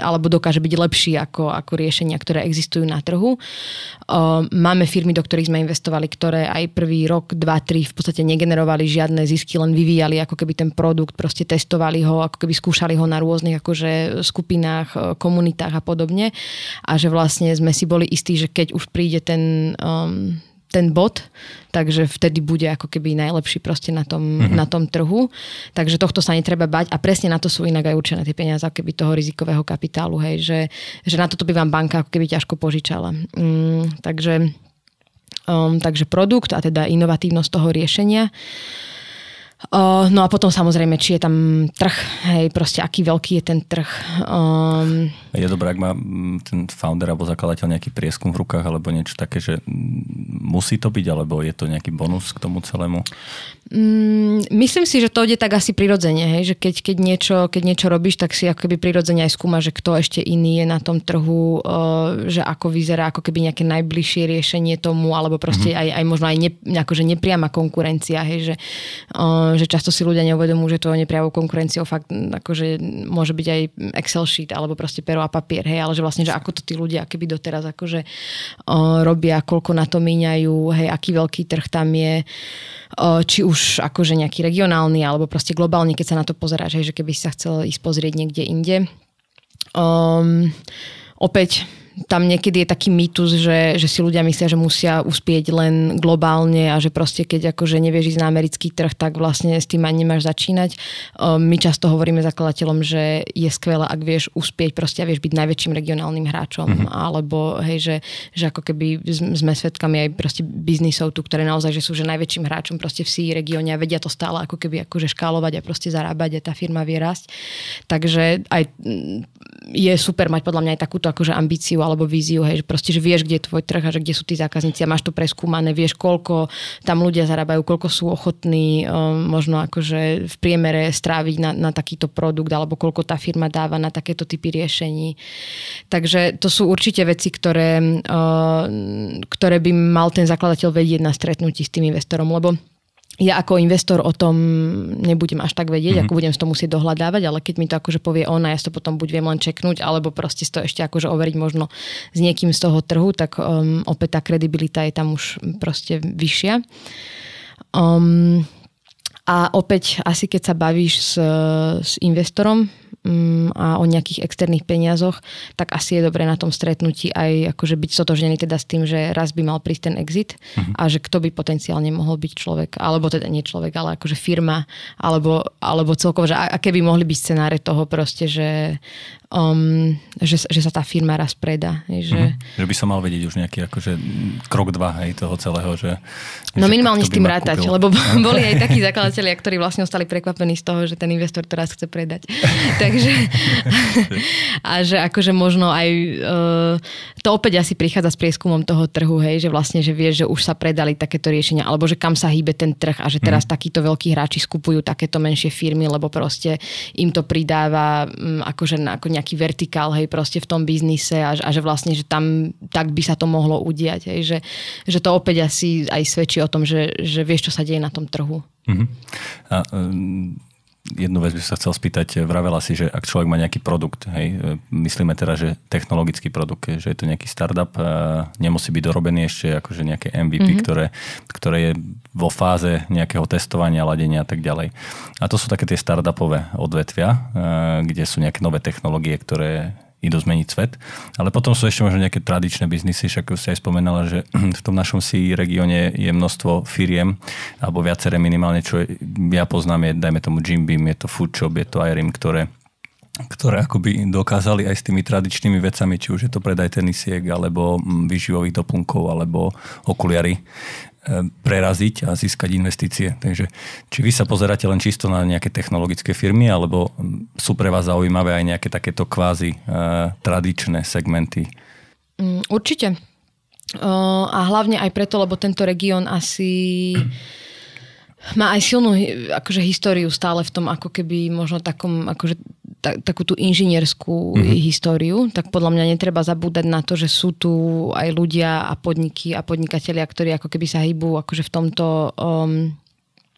alebo dokáže byť lepší ako, ako riešenia, ktoré existujú na trhu. Máme firmy, do ktorých sme investovali, ktoré aj prvý rok, dva, tri v podstate negenerovali žiadne zisky, len vyvíjali ako keby ten produkt, proste testovali ho, ako keby skúšali ho na rôznych akože skupinách komunitách a podobne. A že vlastne sme si boli istí, že keď už príde ten, um, ten bod, takže vtedy bude ako keby najlepší proste na tom, mm-hmm. na tom trhu. Takže tohto sa netreba bať a presne na to sú inak aj určené tie peniaze ako keby toho rizikového kapitálu, hej, že, že na toto by vám banka ako keby ťažko požičala. Mm, takže, um, takže produkt a teda inovatívnosť toho riešenia. Uh, no a potom samozrejme, či je tam trh, hej, proste aký veľký je ten trh. Um, je dobré, ak má ten founder alebo zakladateľ nejaký prieskum v rukách alebo niečo také, že musí to byť, alebo je to nejaký bonus k tomu celému? Um, myslím si, že to ide tak asi prirodzene, hej, že keď, keď, niečo, keď niečo robíš, tak si ako keby prirodzene aj skúma, že kto ešte iný je na tom trhu, že ako vyzerá ako keby nejaké najbližšie riešenie tomu, alebo proste mm-hmm. aj, aj možno aj ne, akože nepriama konkurencia, hej, že že často si ľudia neuvedomujú, že to nepriavou konkurenciou fakt akože môže byť aj Excel sheet alebo proste pero a papier, hej, ale že vlastne, že ako to tí ľudia keby doteraz akože o, robia, koľko na to míňajú, hej, aký veľký trh tam je, o, či už akože nejaký regionálny alebo proste globálny, keď sa na to pozeráš, hej, že keby si sa chcel ísť pozrieť niekde inde. Um, opäť tam niekedy je taký mýtus, že, že si ľudia myslia, že musia uspieť len globálne a že proste keď akože nevieš ísť na americký trh, tak vlastne s tým ani nemáš začínať. My často hovoríme zakladateľom, že je skvelé, ak vieš uspieť proste a vieš byť najväčším regionálnym hráčom, mm-hmm. alebo hej, že, že ako keby sme svetkami aj proste biznisov tu, ktoré naozaj že sú že najväčším hráčom proste v sí regióne a vedia to stále ako keby akože škálovať a proste zarábať a tá firma vie rásť. Takže aj je super mať podľa mňa aj takúto akože ambíciu alebo víziu, hej, že proste, že vieš, kde je tvoj trh a že kde sú tí zákazníci a máš to preskúmané, vieš, koľko tam ľudia zarábajú, koľko sú ochotní um, možno akože v priemere stráviť na, na takýto produkt alebo koľko tá firma dáva na takéto typy riešení. Takže to sú určite veci, ktoré, uh, ktoré by mal ten zakladateľ vedieť na stretnutí s tým investorom, lebo ja ako investor o tom nebudem až tak vedieť, mm-hmm. ako budem to musieť dohľadávať, ale keď mi to akože povie ona, ja to potom buď viem len čeknúť, alebo proste to ešte akože overiť možno s niekým z toho trhu, tak um, opäť tá kredibilita je tam už proste vyššia. Um, a opäť asi keď sa bavíš s, s investorom, Mm, a o nejakých externých peniazoch, tak asi je dobré na tom stretnutí aj akože byť sotožnený teda s tým, že raz by mal prísť ten exit uh-huh. a že kto by potenciálne mohol byť človek, alebo teda nie človek, ale akože firma, alebo, alebo celkovo, že aké by mohli byť scenáre toho proste, že um, že, že sa tá firma raz predá. Že... Mm-hmm. že by som mal vedieť už nejaký akože, krok dva hej, toho celého. Že, no že minimálne s tým rátať, kúpil. lebo boli aj takí zakladatelia, ktorí vlastne ostali prekvapení z toho, že ten investor to raz chce predať. Takže a že akože možno aj uh, to opäť asi prichádza s prieskumom toho trhu, hej, že vlastne, že vieš, že už sa predali takéto riešenia, alebo že kam sa hýbe ten trh a že teraz mm. takíto veľkí hráči skupujú takéto menšie firmy, lebo proste im to pridáva um, akože ako nejaký vertikál, hej, proste v tom biznise a, a že vlastne, že tam tak by sa to mohlo udiať, hej, že, že to opäť asi aj svedčí o tom, že, že vieš, čo sa deje na tom trhu. Uh-huh. A, um jednu vec by sa chcel spýtať. Vravela si, že ak človek má nejaký produkt, hej, myslíme teda, že technologický produkt, že je to nejaký startup, nemusí byť dorobený ešte akože nejaké MVP, mm-hmm. ktoré, ktoré je vo fáze nejakého testovania, ladenia a tak ďalej. A to sú také tie startupové odvetvia, kde sú nejaké nové technológie, ktoré idú zmeniť svet. Ale potom sú ešte možno nejaké tradičné biznisy, však si aj spomenala, že v tom našom si regióne je množstvo firiem, alebo viaceré minimálne, čo ja poznám, je, dajme tomu Jim Beam, je to Food je to Irim, ktoré ktoré akoby dokázali aj s tými tradičnými vecami, či už je to predaj tenisiek, alebo výživových doplnkov, alebo okuliary, preraziť a získať investície. Takže či vy sa pozeráte len čisto na nejaké technologické firmy, alebo sú pre vás zaujímavé aj nejaké takéto kvázi uh, tradičné segmenty? Mm, určite. Uh, a hlavne aj preto, lebo tento región asi má aj silnú akože, históriu stále v tom, ako keby možno takom akože ta, takú tú inžinierskú mm-hmm. históriu, tak podľa mňa netreba zabúdať na to, že sú tu aj ľudia a podniky a podnikatelia, ktorí ako keby sa hýbu akože v tomto um,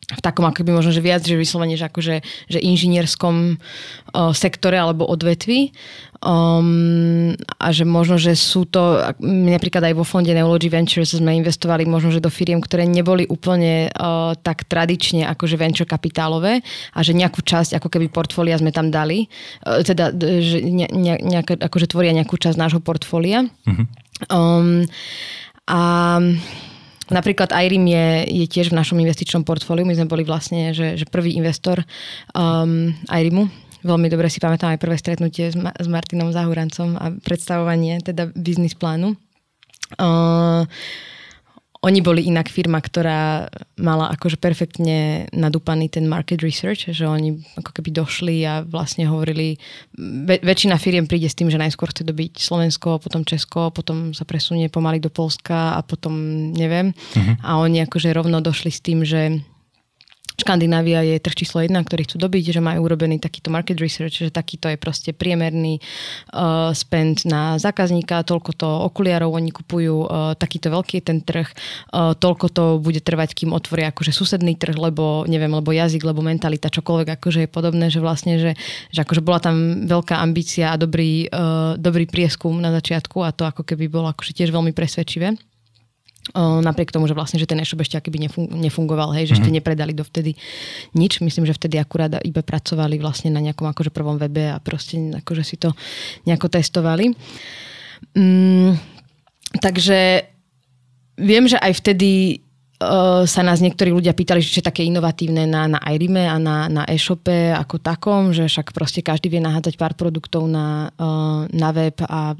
v takom akoby možno, že viac, že vyslovene, že akože, že inžinierskom uh, sektore alebo odvetvi. Um, a že možno, že sú to, napríklad aj vo fonde Neology Ventures sme investovali možno, že do firiem, ktoré neboli úplne uh, tak tradične akože venture kapitálové a že nejakú časť ako keby portfólia sme tam dali. Uh, teda, že ne, ne, nejak, akože tvoria nejakú časť nášho portfólia. Mm-hmm. Um, a Napríklad IRIM je, je tiež v našom investičnom portfóliu. My sme boli vlastne, že, že prvý investor um, IRIMu. Veľmi dobre si pamätám aj prvé stretnutie s, Ma- s Martinom Zahurancom a predstavovanie teda biznis plánu. Uh, oni boli inak firma, ktorá mala akože perfektne nadúpaný ten market research, že oni ako keby došli a vlastne hovorili, väč- väčšina firiem príde s tým, že najskôr chce dobiť Slovensko, potom Česko, potom sa presunie pomaly do Polska a potom neviem. Uh-huh. A oni akože rovno došli s tým, že Škandinávia je trh číslo jedna, ktorý chcú dobiť, že majú urobený takýto market research, že takýto je proste priemerný uh, spend na zákazníka, toľko to okuliarov oni kupujú, uh, takýto veľký je ten trh, uh, toľko to bude trvať, kým otvoria akože susedný trh, lebo neviem, lebo jazyk, lebo mentalita, čokoľvek akože je podobné, že vlastne, že, že akože bola tam veľká ambícia a dobrý, uh, dobrý prieskum na začiatku a to ako keby bolo akože tiež veľmi presvedčivé napriek tomu, že vlastne, že ten e-shop ešte akoby nefungoval, hej, že mm-hmm. ešte mhm. nepredali dovtedy nič. Myslím, že vtedy akurát iba pracovali vlastne na nejakom akože prvom webe a proste akože si to nejako testovali. Mm, takže viem, že aj vtedy uh, sa nás niektorí ľudia pýtali, že čo je také inovatívne na, na iRime a na, na e-shope ako takom, že však proste každý vie nahádzať pár produktov na, uh, na web a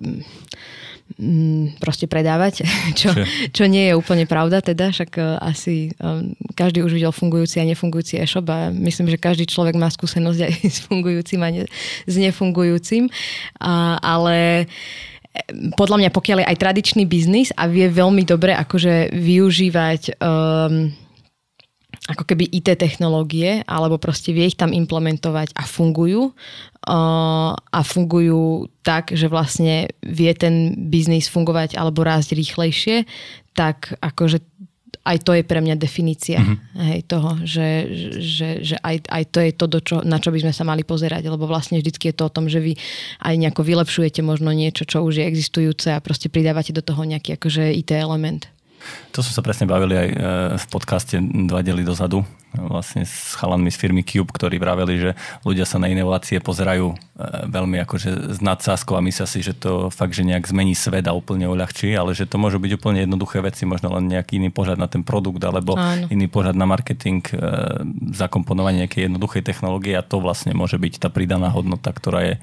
Mm, proste predávať, čo, čo nie je úplne pravda teda, však e, asi um, každý už videl fungujúci a nefungujúci e-shop a myslím, že každý človek má skúsenosť aj s fungujúcim a ne, s nefungujúcim, a, ale e, podľa mňa, pokiaľ je aj tradičný biznis a vie veľmi dobre akože využívať um, ako keby IT technológie, alebo proste vie ich tam implementovať a fungujú. Uh, a fungujú tak, že vlastne vie ten biznis fungovať alebo rásť rýchlejšie, tak akože aj to je pre mňa definícia mm-hmm. hej, toho, že, že, že aj, aj to je to, do čo, na čo by sme sa mali pozerať, lebo vlastne vždycky je to o tom, že vy aj nejako vylepšujete možno niečo, čo už je existujúce a proste pridávate do toho nejaký akože IT element. To sme sa presne bavili aj e, v podcaste dva dely dozadu vlastne s chalanmi z firmy Cube, ktorí vraveli, že ľudia sa na inovácie pozerajú e, veľmi akože s nadsázkou a myslia si, že to fakt, že nejak zmení svet a úplne uľahčí, ale že to môžu byť úplne jednoduché veci, možno len nejaký iný pohľad na ten produkt alebo Áno. iný pohľad na marketing, e, zakomponovanie nejakej jednoduchej technológie a to vlastne môže byť tá pridaná hodnota, ktorá je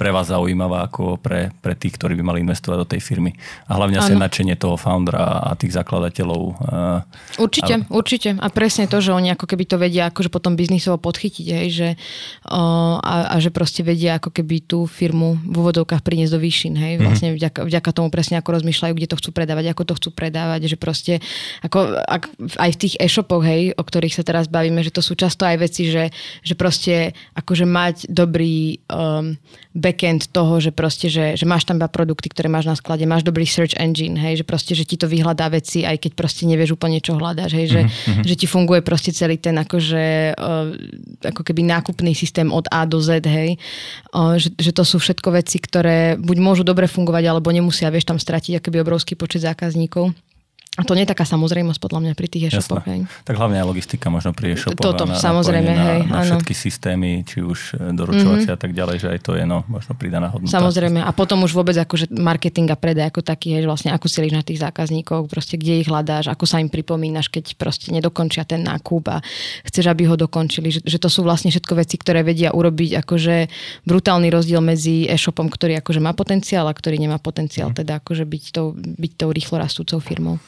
pre vás zaujímavá ako pre, pre tých, ktorí by mali investovať do tej firmy. A hlavne asi nadšenie toho foundera a tých zakladateľov. E, určite, a... určite. A presne to, že oni ako keby keby to vedia akože potom biznisovo podchytiť, hej, že, o, a, a, že proste vedia ako keby tú firmu v úvodovkách priniesť do výšin, hej, mhm. vlastne mm-hmm. vďaka, vďaka tomu presne ako rozmýšľajú, kde to chcú predávať, ako to chcú predávať, že proste ako, ak, aj v tých e-shopoch, hej, o ktorých sa teraz bavíme, že to sú často aj veci, že, že proste akože mať dobrý um, backend toho, že proste, že, že máš tam iba produkty, ktoré máš na sklade, máš dobrý search engine, hej, že proste, že ti to vyhľadá veci, aj keď proste nevieš úplne, čo hľadáš, hej, že, mm-hmm. že ti funguje proste celý ten akože uh, ako keby nákupný systém od A do Z, hej. Uh, že, že to sú všetko veci, ktoré buď môžu dobre fungovať, alebo nemusia, vieš, tam stratiť akoby obrovský počet zákazníkov. A to nie je taká samozrejmosť podľa mňa pri tých e-shopoch. Hej. Tak hlavne aj logistika možno pri e-shopoch. Toto, na, samozrejme, na, hej. Na, všetky systémy, či už e, doručovacie mm-hmm. a tak ďalej, že aj to je no, možno pridaná hodnota. Samozrejme. A potom už vôbec akože marketing a predaj ako taký, hej, vlastne ako si na tých zákazníkov, proste kde ich hľadáš, ako sa im pripomínaš, keď proste nedokončia ten nákup a chceš, aby ho dokončili. Že, že to sú vlastne všetko veci, ktoré vedia urobiť akože brutálny rozdiel medzi e-shopom, ktorý akože má potenciál a ktorý nemá potenciál, mm. teda akože byť tou, byť tou rýchlo rastúcou firmou.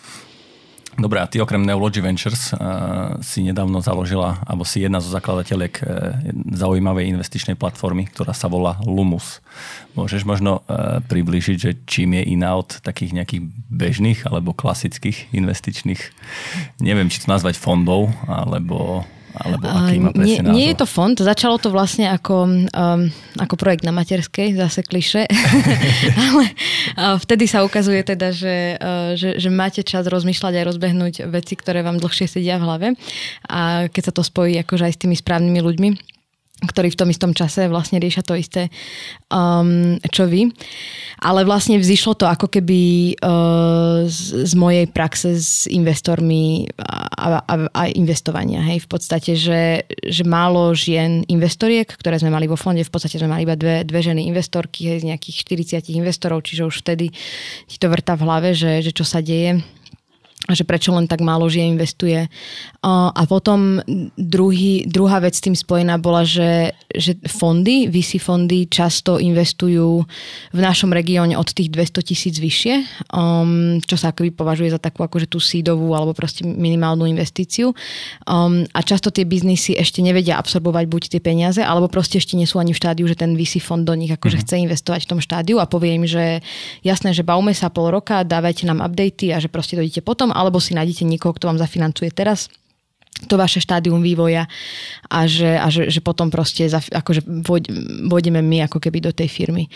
Dobre, a ty okrem Neology Ventures uh, si nedávno založila, alebo si jedna zo zakladateľiek uh, zaujímavej investičnej platformy, ktorá sa volá Lumus. Môžeš možno uh, priblížiť, že čím je iná od takých nejakých bežných alebo klasických investičných, neviem, či to nazvať fondov, alebo alebo aký má nie, nie je to fond, začalo to vlastne ako, um, ako projekt na materskej, zase kliše, ale uh, vtedy sa ukazuje teda, že, uh, že, že máte čas rozmýšľať a rozbehnúť veci, ktoré vám dlhšie sedia v hlave. A keď sa to spojí akože aj s tými správnymi ľuďmi, ktorí v tom istom čase vlastne riešia to isté, um, čo vy. Ale vlastne vzýšlo to ako keby uh, z, z mojej praxe s investormi a, a, a investovania. Hej. V podstate, že, že málo žien investoriek, ktoré sme mali vo fonde, v podstate sme mali iba dve, dve ženy investorky hej, z nejakých 40 investorov, čiže už vtedy ti to vrta v hlave, že, že čo sa deje a že prečo len tak málo žien investuje. A potom druhý, druhá vec s tým spojená bola, že, že fondy, VC fondy často investujú v našom regióne od tých 200 tisíc vyššie, um, čo sa akoby považuje za takú akože tú sídovú alebo proste minimálnu investíciu. Um, a často tie biznisy ešte nevedia absorbovať buď tie peniaze, alebo proste ešte nie sú ani v štádiu, že ten VC fond do nich akože mm-hmm. chce investovať v tom štádiu a povie im, že jasné, že bavme sa pol roka, dávajte nám updaty a že proste dojdete potom, alebo si nájdete niekoho, kto vám zafinancuje teraz to vaše štádium vývoja a že, a že, že potom proste za, akože vôjdeme my ako keby do tej firmy.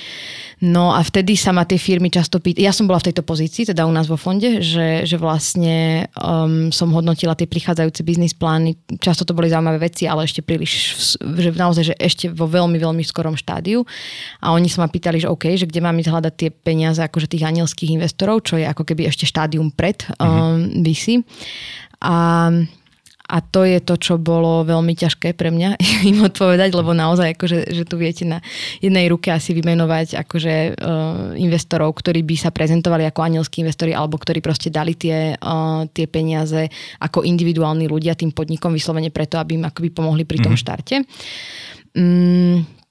No a vtedy sa ma tie firmy často pýtajú, ja som bola v tejto pozícii, teda u nás vo fonde, že, že vlastne um, som hodnotila tie prichádzajúce biznis plány, často to boli zaujímavé veci, ale ešte príliš, že naozaj, že ešte vo veľmi, veľmi skorom štádiu a oni sa ma pýtali, že OK, že kde mám ísť hľadať tie peniaze akože tých anielských investorov, čo je ako keby ešte štádium pred um, mm-hmm. VC. A a to je to, čo bolo veľmi ťažké pre mňa im odpovedať, lebo naozaj akože, že tu viete na jednej ruke asi vymenovať akože uh, investorov, ktorí by sa prezentovali ako anielskí investori alebo ktorí proste dali tie, uh, tie peniaze ako individuálni ľudia tým podnikom vyslovene preto, aby im akoby pomohli pri tom mm-hmm. štarte. Mm,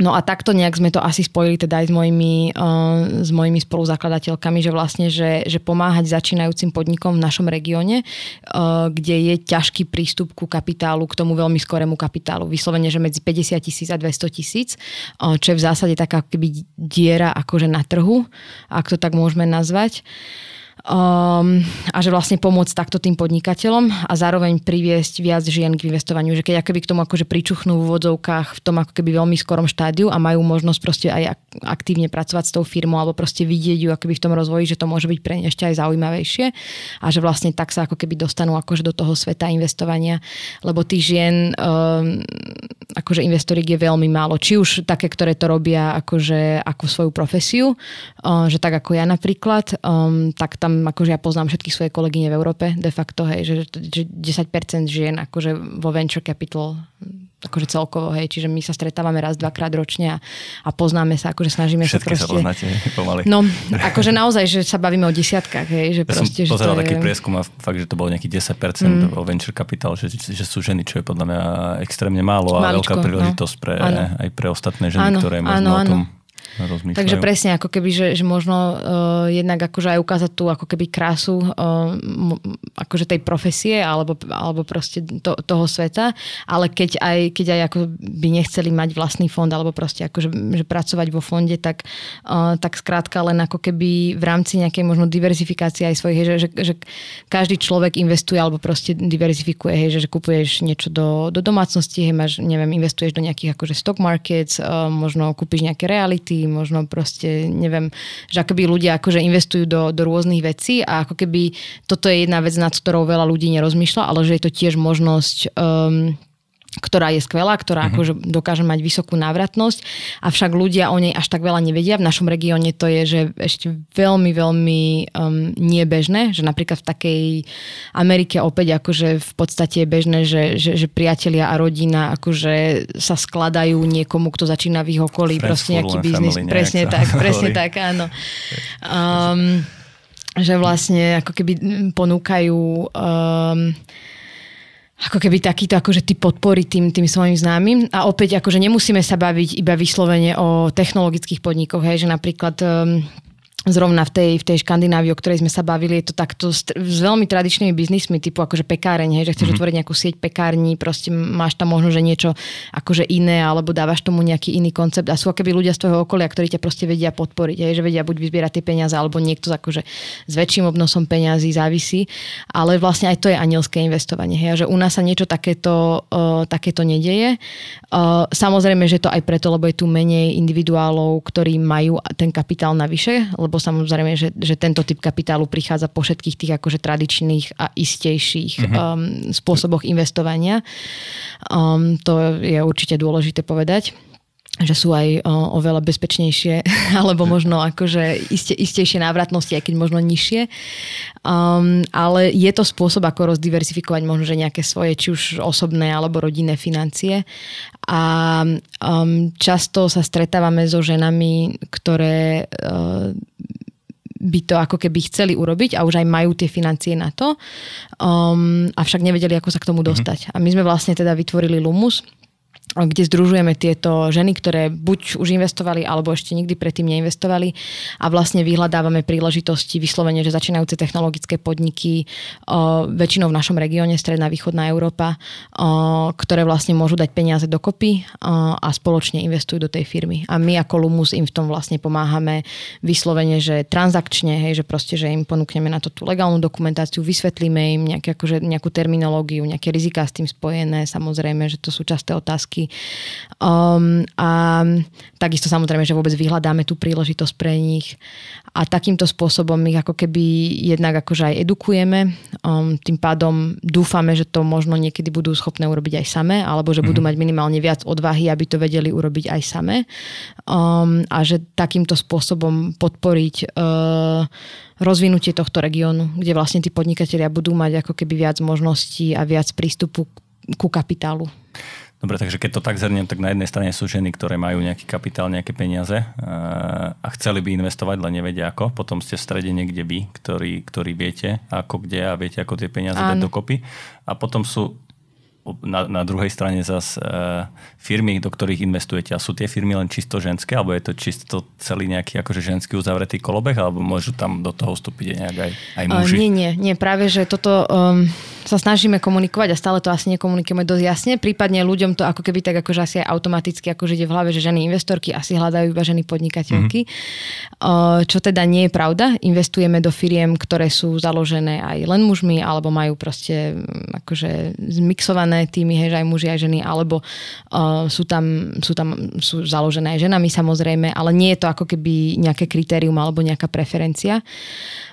No a takto nejak sme to asi spojili teda aj s mojimi, uh, s mojimi spoluzakladateľkami, že vlastne, že, že pomáhať začínajúcim podnikom v našom regióne, uh, kde je ťažký prístup ku kapitálu, k tomu veľmi skorému kapitálu. Vyslovene, že medzi 50 tisíc a 200 tisíc, uh, čo je v zásade taká keby diera akože na trhu, ak to tak môžeme nazvať. Uh, Um, a že vlastne pomôcť takto tým podnikateľom a zároveň priviesť viac žien k investovaniu. Že keď akoby k tomu akože pričuchnú v vodzovkách v tom ako keby veľmi skorom štádiu a majú možnosť proste aj aktívne pracovať s tou firmou alebo proste vidieť ju akoby v tom rozvoji, že to môže byť pre ne ešte aj zaujímavejšie a že vlastne tak sa ako keby dostanú akože do toho sveta investovania, lebo tých žien um, akože investoriek je veľmi málo. Či už také, ktoré to robia akože ako svoju profesiu, um, že tak ako ja napríklad, um, tak tam tam akože ja poznám všetky svoje kolegyne v Európe de facto, hej, že, že 10% žien akože vo venture capital akože celkovo, hej, čiže my sa stretávame raz, dvakrát ročne a, a poznáme sa, akože snažíme Všetky sa proste... sa poznáte pomaly. No, akože naozaj, že sa bavíme o desiatkách, hej, že ja proste, som pozeral že taký je... prieskum a fakt, že to bolo nejaký 10% mm. o venture capital, že, že sú ženy, čo je podľa mňa extrémne málo a Maličko, veľká no. príležitosť no. pre, aj pre ostatné ženy, ano, ktoré možno ano, o tom rozmýšľajú. Takže presne ako keby, že, že možno uh, jednak akože aj ukázať tú ako keby krásu uh, akože tej profesie alebo, alebo proste to, toho sveta, ale keď aj, keď aj ako by nechceli mať vlastný fond alebo proste akože že pracovať vo fonde, tak, uh, tak skrátka len ako keby v rámci nejakej možno diversifikácie aj svojich, že, že, že každý človek investuje alebo proste diverzifikuje, hej, že, že kupuješ niečo do, do domácnosti, hej, máš, neviem, investuješ do nejakých akože stock markets, uh, možno kúpiš nejaké reality, možno proste, neviem, že akoby ľudia akože investujú do, do rôznych vecí a ako keby toto je jedna vec, nad ktorou veľa ľudí nerozmýšľa, ale že je to tiež možnosť um, ktorá je skvelá, ktorá mm-hmm. akože dokáže mať vysokú návratnosť, avšak ľudia o nej až tak veľa nevedia. V našom regióne to je, že ešte veľmi, veľmi um, nebežné, že napríklad v takej Amerike opäť akože v podstate je bežné, že, že, že priatelia a rodina akože sa skladajú niekomu, kto začína v ich okolí, Friends proste nejaký biznis. Presne tak, presne tak, áno. Um, že vlastne ako keby ponúkajú um, ako keby takýto akože ty podpory tým, tým svojim známym. A opäť akože nemusíme sa baviť iba vyslovene o technologických podnikoch, hej, že napríklad um, zrovna v tej, v tej Škandinávii, o ktorej sme sa bavili, je to takto s, s veľmi tradičnými biznismi, typu akože pekáreň, hej, že chceš mm-hmm. otvoriť nejakú sieť pekární, proste máš tam možno, že niečo akože iné, alebo dávaš tomu nejaký iný koncept a sú akoby ľudia z tvojho okolia, ktorí ťa proste vedia podporiť, hej, že vedia buď vyzbierať tie peniaze, alebo niekto akože s väčším obnosom peňazí závisí, ale vlastne aj to je anielské investovanie, hej, že u nás sa niečo takéto, uh, takéto nedeje. Uh, samozrejme, že to aj preto, lebo je tu menej individuálov, ktorí majú ten kapitál navyše, lebo samozrejme, že, že tento typ kapitálu prichádza po všetkých tých akože tradičných a istejších mm-hmm. um, spôsoboch investovania. Um, to je určite dôležité povedať že sú aj o, oveľa bezpečnejšie, alebo možno akože iste, istejšie návratnosti, aj keď možno nižšie. Um, ale je to spôsob, ako rozdiversifikovať možno, že nejaké svoje, či už osobné alebo rodinné financie. A um, často sa stretávame so ženami, ktoré uh, by to ako keby chceli urobiť a už aj majú tie financie na to, um, avšak nevedeli, ako sa k tomu mhm. dostať. Mm-hmm. A my sme vlastne teda vytvorili Lumus, kde združujeme tieto ženy, ktoré buď už investovali, alebo ešte nikdy predtým neinvestovali a vlastne vyhľadávame príležitosti vyslovene, že začínajúce technologické podniky, o, väčšinou v našom regióne, Stredná východná Európa, o, ktoré vlastne môžu dať peniaze dokopy o, a spoločne investujú do tej firmy. A my ako Lumus im v tom vlastne pomáhame vyslovene, že transakčne, hej, že proste, že im ponúkneme na to tú legálnu dokumentáciu, vysvetlíme im nejaké, akože, nejakú terminológiu, nejaké riziká s tým spojené, samozrejme, že to sú časté otázky otázky. Um, a takisto samozrejme, že vôbec vyhľadáme tú príležitosť pre nich a takýmto spôsobom ich ako keby jednak akože aj edukujeme. Um, tým pádom dúfame, že to možno niekedy budú schopné urobiť aj samé, alebo že mm-hmm. budú mhm. mať minimálne viac odvahy, aby to vedeli urobiť aj samé. Um, a že takýmto spôsobom podporiť uh, rozvinutie tohto regiónu, kde vlastne tí podnikatelia budú mať ako keby viac možností a viac prístupu ku kapitálu. Dobre, takže keď to tak zhrniem, tak na jednej strane sú ženy, ktoré majú nejaký kapitál, nejaké peniaze eh, a chceli by investovať, len nevedia ako. Potom ste v strede niekde vy, ktorí, ktorí viete ako kde a viete ako tie peniaze Áno. dať dokopy. A potom sú na, na druhej strane zase uh, firmy, do ktorých investujete. A sú tie firmy len čisto ženské, alebo je to čisto celý nejaký akože ženský uzavretý kolobeh, alebo môžu tam do toho vstúpiť nejak aj, aj muži? Uh, nie, nie, nie. Práve, že toto um, sa snažíme komunikovať a stále to asi nekomunikujeme dosť jasne. Prípadne ľuďom to ako keby tak akože asi automaticky akože ide v hlave, že ženy investorky asi hľadajú iba ženy podnikateľky. Mm-hmm. Čo teda nie je pravda. Investujeme do firiem, ktoré sú založené aj len mužmi, alebo majú proste akože zmixované týmy, hej, že aj muži, aj ženy, alebo uh, sú, tam, sú tam sú založené aj ženami samozrejme, ale nie je to ako keby nejaké kritérium alebo nejaká preferencia.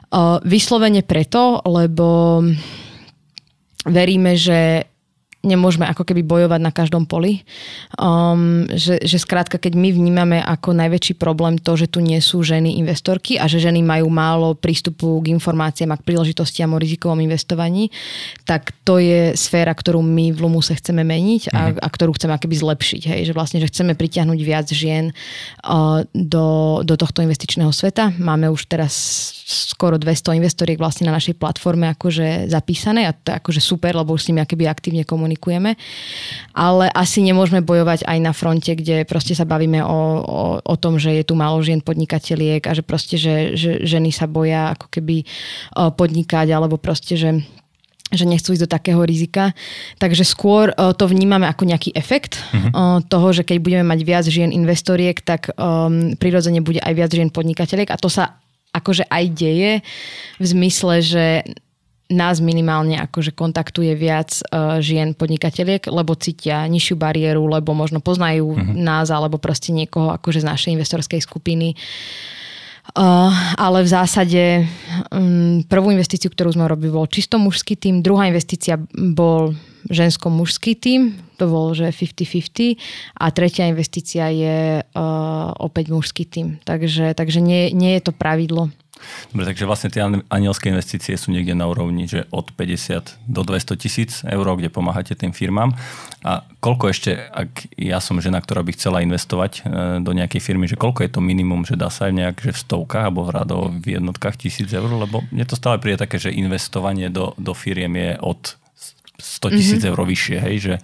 Uh, vyslovene preto, lebo veríme, že nemôžeme ako keby bojovať na každom poli. Um, že, že skrátka, keď my vnímame ako najväčší problém to, že tu nie sú ženy investorky a že ženy majú málo prístupu k informáciám a k príležitostiam o rizikovom investovaní, tak to je sféra, ktorú my v Lumuse chceme meniť a, mhm. a ktorú chceme akoby zlepšiť. Hej? Že vlastne, že chceme pritiahnuť viac žien uh, do, do tohto investičného sveta. Máme už teraz skoro 200 investoriek vlastne na našej platforme akože zapísané a to je akože super, lebo už s nimi akoby aktívne komunikujeme. Ale asi nemôžeme bojovať aj na fronte, kde proste sa bavíme o, o, o tom, že je tu málo žien podnikateliek a že proste, že, že ženy sa boja ako keby podnikať alebo proste, že že nechcú ísť do takého rizika. Takže skôr to vnímame ako nejaký efekt uh-huh. toho, že keď budeme mať viac žien investoriek, tak um, prirodzene bude aj viac žien podnikateľiek a to sa akože aj deje v zmysle, že nás minimálne akože kontaktuje viac uh, žien podnikateľiek, lebo cítia nižšiu bariéru, lebo možno poznajú uh-huh. nás alebo proste niekoho akože z našej investorskej skupiny. Uh, ale v zásade um, prvú investíciu, ktorú sme robili, bol čisto mužský tým. Druhá investícia bol žensko-mužský tým, to bol že 50-50 a tretia investícia je uh, opäť mužský tým. Takže, takže nie, nie je to pravidlo. Dobre, takže vlastne tie anielské investície sú niekde na úrovni, že od 50 do 200 tisíc eur, kde pomáhate tým firmám. A koľko ešte, ak ja som žena, ktorá by chcela investovať e, do nejakej firmy, že koľko je to minimum, že dá sa aj nejak že v stovkách alebo v rado v jednotkách tisíc eur, lebo mne to stále príde také, že investovanie do, do firiem je od 100 tisíc mm-hmm. eur vyššie, hej, že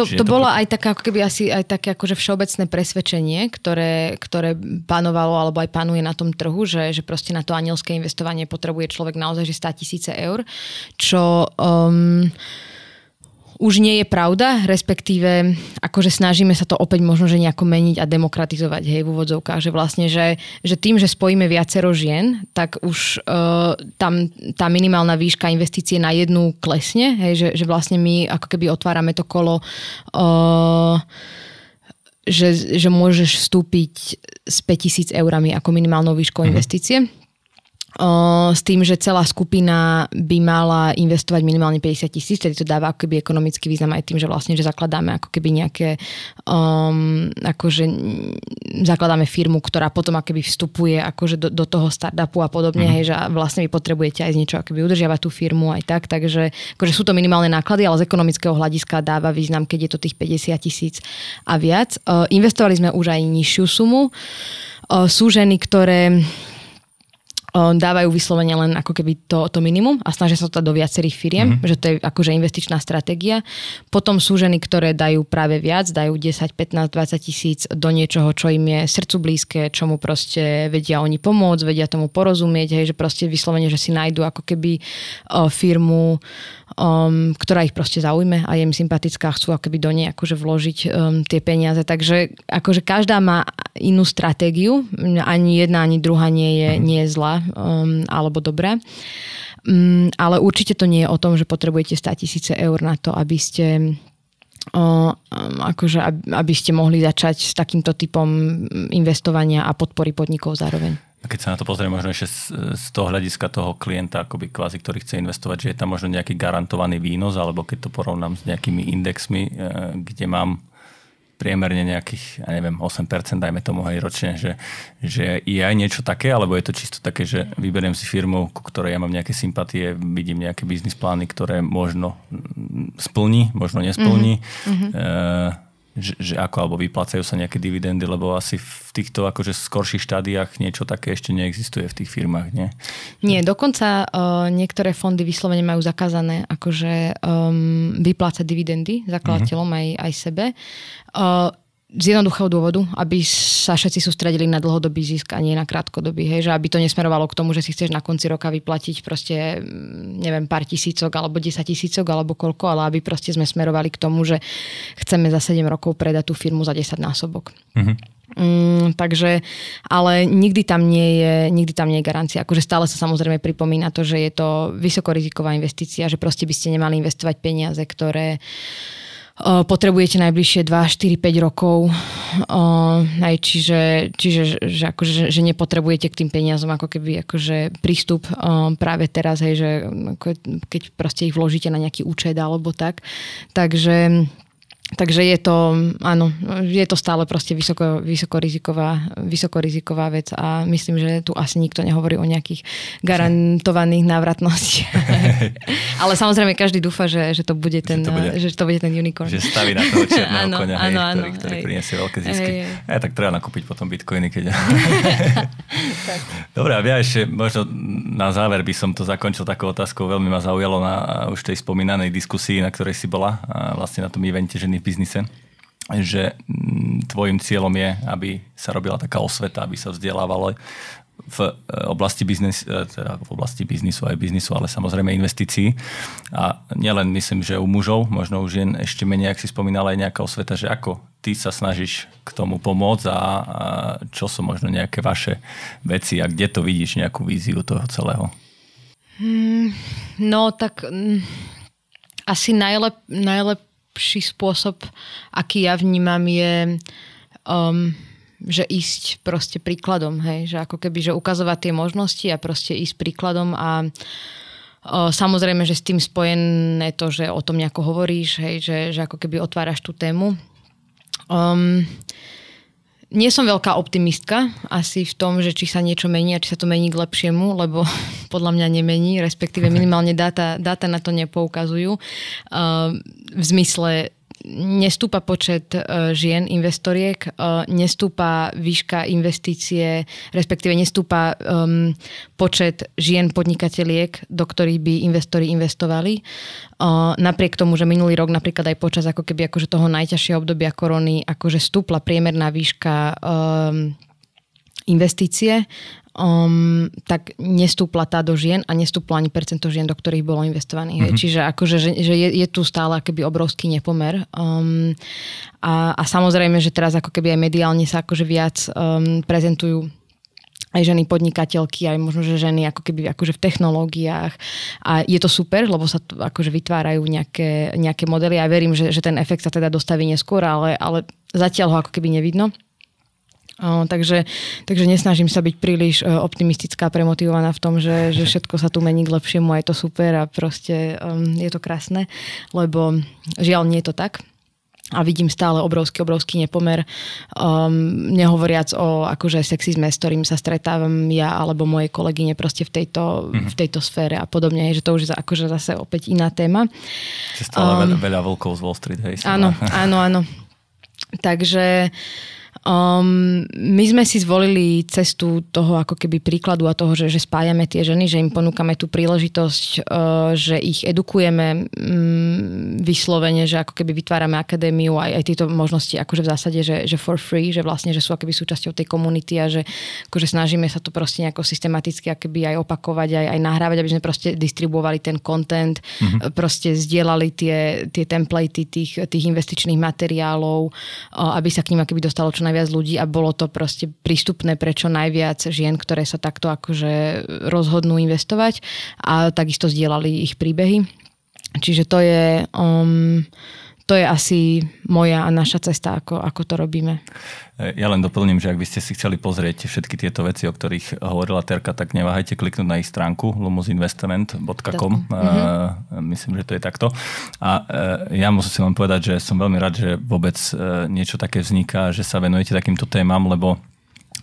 to, to, to bolo aj také, ako keby asi aj také akože všeobecné presvedčenie, ktoré, ktoré panovalo alebo aj panuje na tom trhu, že, že proste na to anielské investovanie potrebuje človek naozaj že 100 tisíce eur, čo um, už nie je pravda, respektíve akože snažíme sa to opäť možno, že nejako meniť a demokratizovať, hej, v úvodzovkách, že vlastne, že, že tým, že spojíme viacero žien, tak už uh, tam tá minimálna výška investície na jednu klesne, hej, že, že vlastne my ako keby otvárame to kolo uh, že, že môžeš vstúpiť s 5000 eurami ako minimálnou výškou mm-hmm. S tým, že celá skupina by mala investovať minimálne 50 tisíc, tedy to dáva ako keby ekonomický význam aj tým, že vlastne, že zakladáme ako keby nejaké um, akože zakladáme firmu, ktorá potom ako keby vstupuje akože do, do toho startupu a podobne, mm. hej, že vlastne vy potrebujete aj z niečo ako keby udržiavať tú firmu aj tak, takže akože sú to minimálne náklady, ale z ekonomického hľadiska dáva význam, keď je to tých 50 tisíc a viac. Uh, investovali sme už aj nižšiu sumu. Uh, sú ženy, ktoré dávajú vyslovene len ako keby to, to minimum a snažia sa to do viacerých firiem, mm-hmm. že to je akože investičná stratégia. Potom sú ženy, ktoré dajú práve viac, dajú 10, 15, 20 tisíc do niečoho, čo im je srdcu blízke, čomu proste vedia oni pomôcť, vedia tomu porozumieť, hej, že proste vyslovene, že si nájdu ako keby o, firmu, um, ktorá ich proste zaujme a je im sympatická chcú akoby do nej akože vložiť um, tie peniaze. Takže akože každá má inú stratégiu, ani jedna, ani druhá nie je, mhm. nie je zlá um, alebo dobrá. Um, ale určite to nie je o tom, že potrebujete 100 tisíce eur na to, aby ste O, um, akože, aby ste mohli začať s takýmto typom investovania a podpory podnikov zároveň. A keď sa na to pozrieme možno ešte z, z toho hľadiska toho klienta, akoby kvázi, ktorý chce investovať, že je tam možno nejaký garantovaný výnos, alebo keď to porovnám s nejakými indexmi, e, kde mám priemerne nejakých, ja neviem, 8%, dajme tomu aj ročne, že, že je aj niečo také, alebo je to čisto také, že vyberiem si firmu, ku ktorej ja mám nejaké sympatie, vidím nejaké biznis plány, ktoré možno splní, možno nesplní. Mm-hmm. E, že, že ako, alebo vyplácajú sa nejaké dividendy, lebo asi v týchto akože skorších štádiách niečo také ešte neexistuje v tých firmách, nie? Nie, dokonca uh, niektoré fondy vyslovene majú zakázané akože um, vyplácať dividendy zakladateľom uh-huh. aj, aj sebe. Uh, z jednoduchého dôvodu, aby sa všetci sústredili na dlhodobý zisk a nie na krátkodobý. Hej, že aby to nesmerovalo k tomu, že si chceš na konci roka vyplatiť proste, mm, neviem, pár tisícok alebo 10 tisícok alebo koľko, ale aby proste sme smerovali k tomu, že chceme za 7 rokov predať tú firmu za 10 násobok. Mm-hmm. Mm, takže, ale nikdy tam nie je, nikdy tam nie je garancia. Akože stále sa samozrejme pripomína to, že je to vysokoriziková investícia, že proste by ste nemali investovať peniaze, ktoré uh, potrebujete najbližšie 2, 4, 5 rokov. Aj, čiže čiže že, akože, že, nepotrebujete k tým peniazom ako keby akože prístup práve teraz, hej, že keď proste ich vložíte na nejaký účet alebo tak. Takže Takže je to, áno, je to stále proste vysoko, vysokoriziková, vysokoriziková vec a myslím, že tu asi nikto nehovorí o nejakých garantovaných návratnostiach. Ale samozrejme každý dúfa, že, že, to, bude ten, že, to, bude, že to bude ten unicorn. Že staví na toho čierneho áno, konia, áno, hej, ktorý, ktorý priniesie veľké zisky. Hej, hej. tak treba nakúpiť potom bitcoiny, keď... Dobre, a ja ešte možno na záver by som to zakončil takou otázkou. Veľmi ma zaujalo na už tej spomínanej diskusii, na ktorej si bola vlastne na tom evente ženy v biznise, že mm, tvojim cieľom je, aby sa robila taká osveta, aby sa vzdelávalo v e, oblasti, biznis, e, teda v oblasti biznisu aj biznisu, ale samozrejme investícií. A nielen myslím, že u mužov, možno už žien ešte menej, ak si spomínala, aj nejaká osveta, že ako ty sa snažíš k tomu pomôcť a, a čo sú možno nejaké vaše veci a kde to vidíš nejakú víziu toho celého? Hmm, no tak mm, asi najlep, najlep, najlepší spôsob, aký ja vnímam, je um, že ísť proste príkladom, hej, že ako keby, že ukazovať tie možnosti a proste ísť príkladom a samozrejme, že s tým spojené to, že o tom nejako hovoríš, hej, že, že ako keby otváraš tú tému. Um, nie som veľká optimistka asi v tom, že či sa niečo mení a či sa to mení k lepšiemu, lebo podľa mňa nemení, respektíve minimálne dáta, dáta na to nepoukazujú. Uh, v zmysle nestúpa počet e, žien investoriek, e, nestúpa výška investície, respektíve nestúpa um, počet žien podnikateliek, do ktorých by investori investovali. Uh, napriek tomu, že minulý rok napríklad aj počas ako keby akože toho najťažšieho obdobia korony akože stúpla priemerná výška um, investície, um, tak nestúpla tá do žien a nestúpla ani percento žien, do ktorých bolo investovaných. Mm-hmm. Čiže akože, že, že je, je tu stále akoby obrovský nepomer. Um, a, a samozrejme, že teraz ako keby aj mediálne sa akože viac um, prezentujú aj ženy podnikateľky, aj možno, že ženy ako keby akože v technológiách. A je to super, lebo sa tu akože vytvárajú nejaké, nejaké modely ja verím, že, že ten efekt sa teda dostaví neskôr, ale, ale zatiaľ ho ako keby nevidno. Takže, takže nesnažím sa byť príliš e, optimistická, premotivovaná v tom, že, že všetko sa tu mení k lepšiemu a je to super a proste um, je to krásne, lebo žiaľ nie je to tak a vidím stále obrovský, obrovský nepomer. Um, nehovoriac o akože sexizme, s ktorým sa stretávam ja alebo moje kolegyne proste v tejto, mm-hmm. v tejto sfére a podobne, že to už je akože zase opäť iná téma. Čiže stále um, veľa, veľa vlkov z Wall Street, hej? Áno, áno, áno. Takže Um, my sme si zvolili cestu toho ako keby príkladu a toho, že, že spájame tie ženy, že im ponúkame tú príležitosť, uh, že ich edukujeme um, vyslovene, že ako keby vytvárame akadémiu aj, aj tieto možnosti akože v zásade, že, že for free, že vlastne, že sú akoby súčasťou tej komunity a že akože snažíme sa to proste nejako systematicky akoby aj opakovať, aj, aj nahrávať, aby sme proste distribuovali ten content, mm-hmm. proste zdieľali tie, tie templatey tých, tých investičných materiálov, uh, aby sa k ním akoby dostalo čo najviac ľudí a bolo to proste prístupné pre čo najviac žien, ktoré sa takto akože rozhodnú investovať a takisto zdieľali ich príbehy. Čiže to je... Um, to je asi moja a naša cesta, ako, ako to robíme. Ja len doplním, že ak by ste si chceli pozrieť všetky tieto veci, o ktorých hovorila Terka, tak neváhajte kliknúť na ich stránku lumusinvestment.com. Mm-hmm. Myslím, že to je takto. A e, ja musím len povedať, že som veľmi rád, že vôbec e, niečo také vzniká, že sa venujete takýmto témam, lebo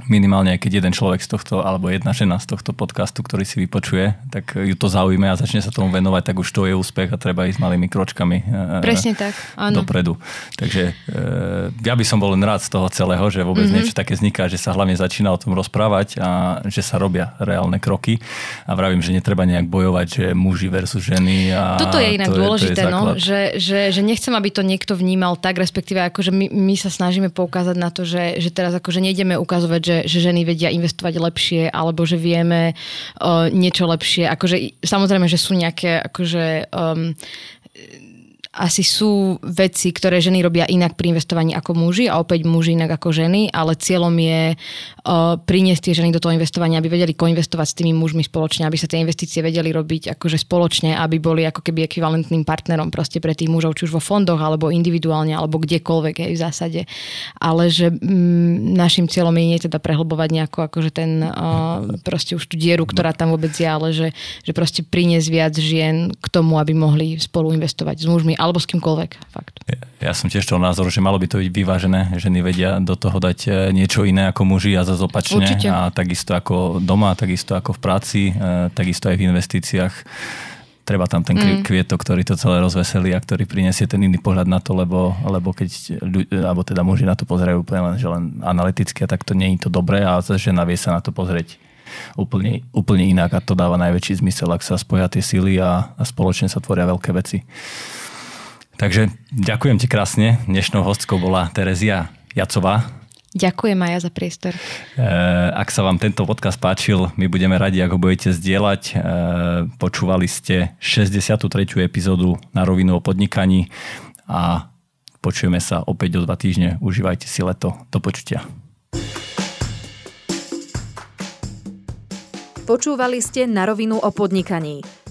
minimálne keď jeden človek z tohto, alebo jedna žena z tohto podcastu, ktorý si vypočuje, tak ju to zaujíme a začne sa tomu venovať, tak už to je úspech a treba ísť malými kročkami e, Presne tak, áno. dopredu. Takže e, ja by som bol len rád z toho celého, že vôbec mm-hmm. niečo také vzniká, že sa hlavne začína o tom rozprávať a že sa robia reálne kroky. A vravím, že netreba nejak bojovať, že muži versus ženy. A Toto je inak to dôležité, je, to je no, že, že, že nechcem, aby to niekto vnímal tak, respektíve akože my, my sa snažíme poukázať na to, že, že teraz akože nejdeme ukazovať, že, že ženy vedia investovať lepšie alebo že vieme uh, niečo lepšie. Akože, samozrejme, že sú nejaké akože, um, asi sú veci, ktoré ženy robia inak pri investovaní ako muži a opäť muži inak ako ženy, ale cieľom je uh, priniesť tie ženy do toho investovania, aby vedeli koinvestovať s tými mužmi spoločne, aby sa tie investície vedeli robiť akože spoločne, aby boli ako keby ekvivalentným partnerom proste pre tých mužov, či už vo fondoch, alebo individuálne, alebo kdekoľvek aj v zásade. Ale že mm, našim cieľom je nie teda prehlbovať nejako akože ten uh, proste už tú dieru, ktorá tam vôbec je, ale že, že proste priniesť viac žien k tomu, aby mohli spolu investovať s mužmi alebo s kýmkoľvek. Fakt. Ja, ja som tiež toho názoru, že malo by to byť vyvážené. Ženy vedia do toho dať e, niečo iné ako muži a zase opačne. Určite. A takisto ako doma, takisto ako v práci, e, takisto aj v investíciách treba tam ten mm. kvietok, ktorý to celé rozveselí a ktorý prinesie ten iný pohľad na to, lebo, lebo keď alebo teda muži na to pozerajú úplne len, že len analyticky a tak to nie je to dobré a žena vie sa na to pozrieť úplne, úplne inak a to dáva najväčší zmysel, ak sa spoja tie síly a, a spoločne sa tvoria veľké veci. Takže ďakujem ti krásne. Dnešnou hostkou bola Terezia Jacová. Ďakujem aj za priestor. E, ak sa vám tento podcast páčil, my budeme radi, ak ho budete zdieľať. E, počúvali ste 63. epizódu na rovinu o podnikaní a počujeme sa opäť o dva týždne. Užívajte si leto. Do počutia. Počúvali ste na rovinu o podnikaní.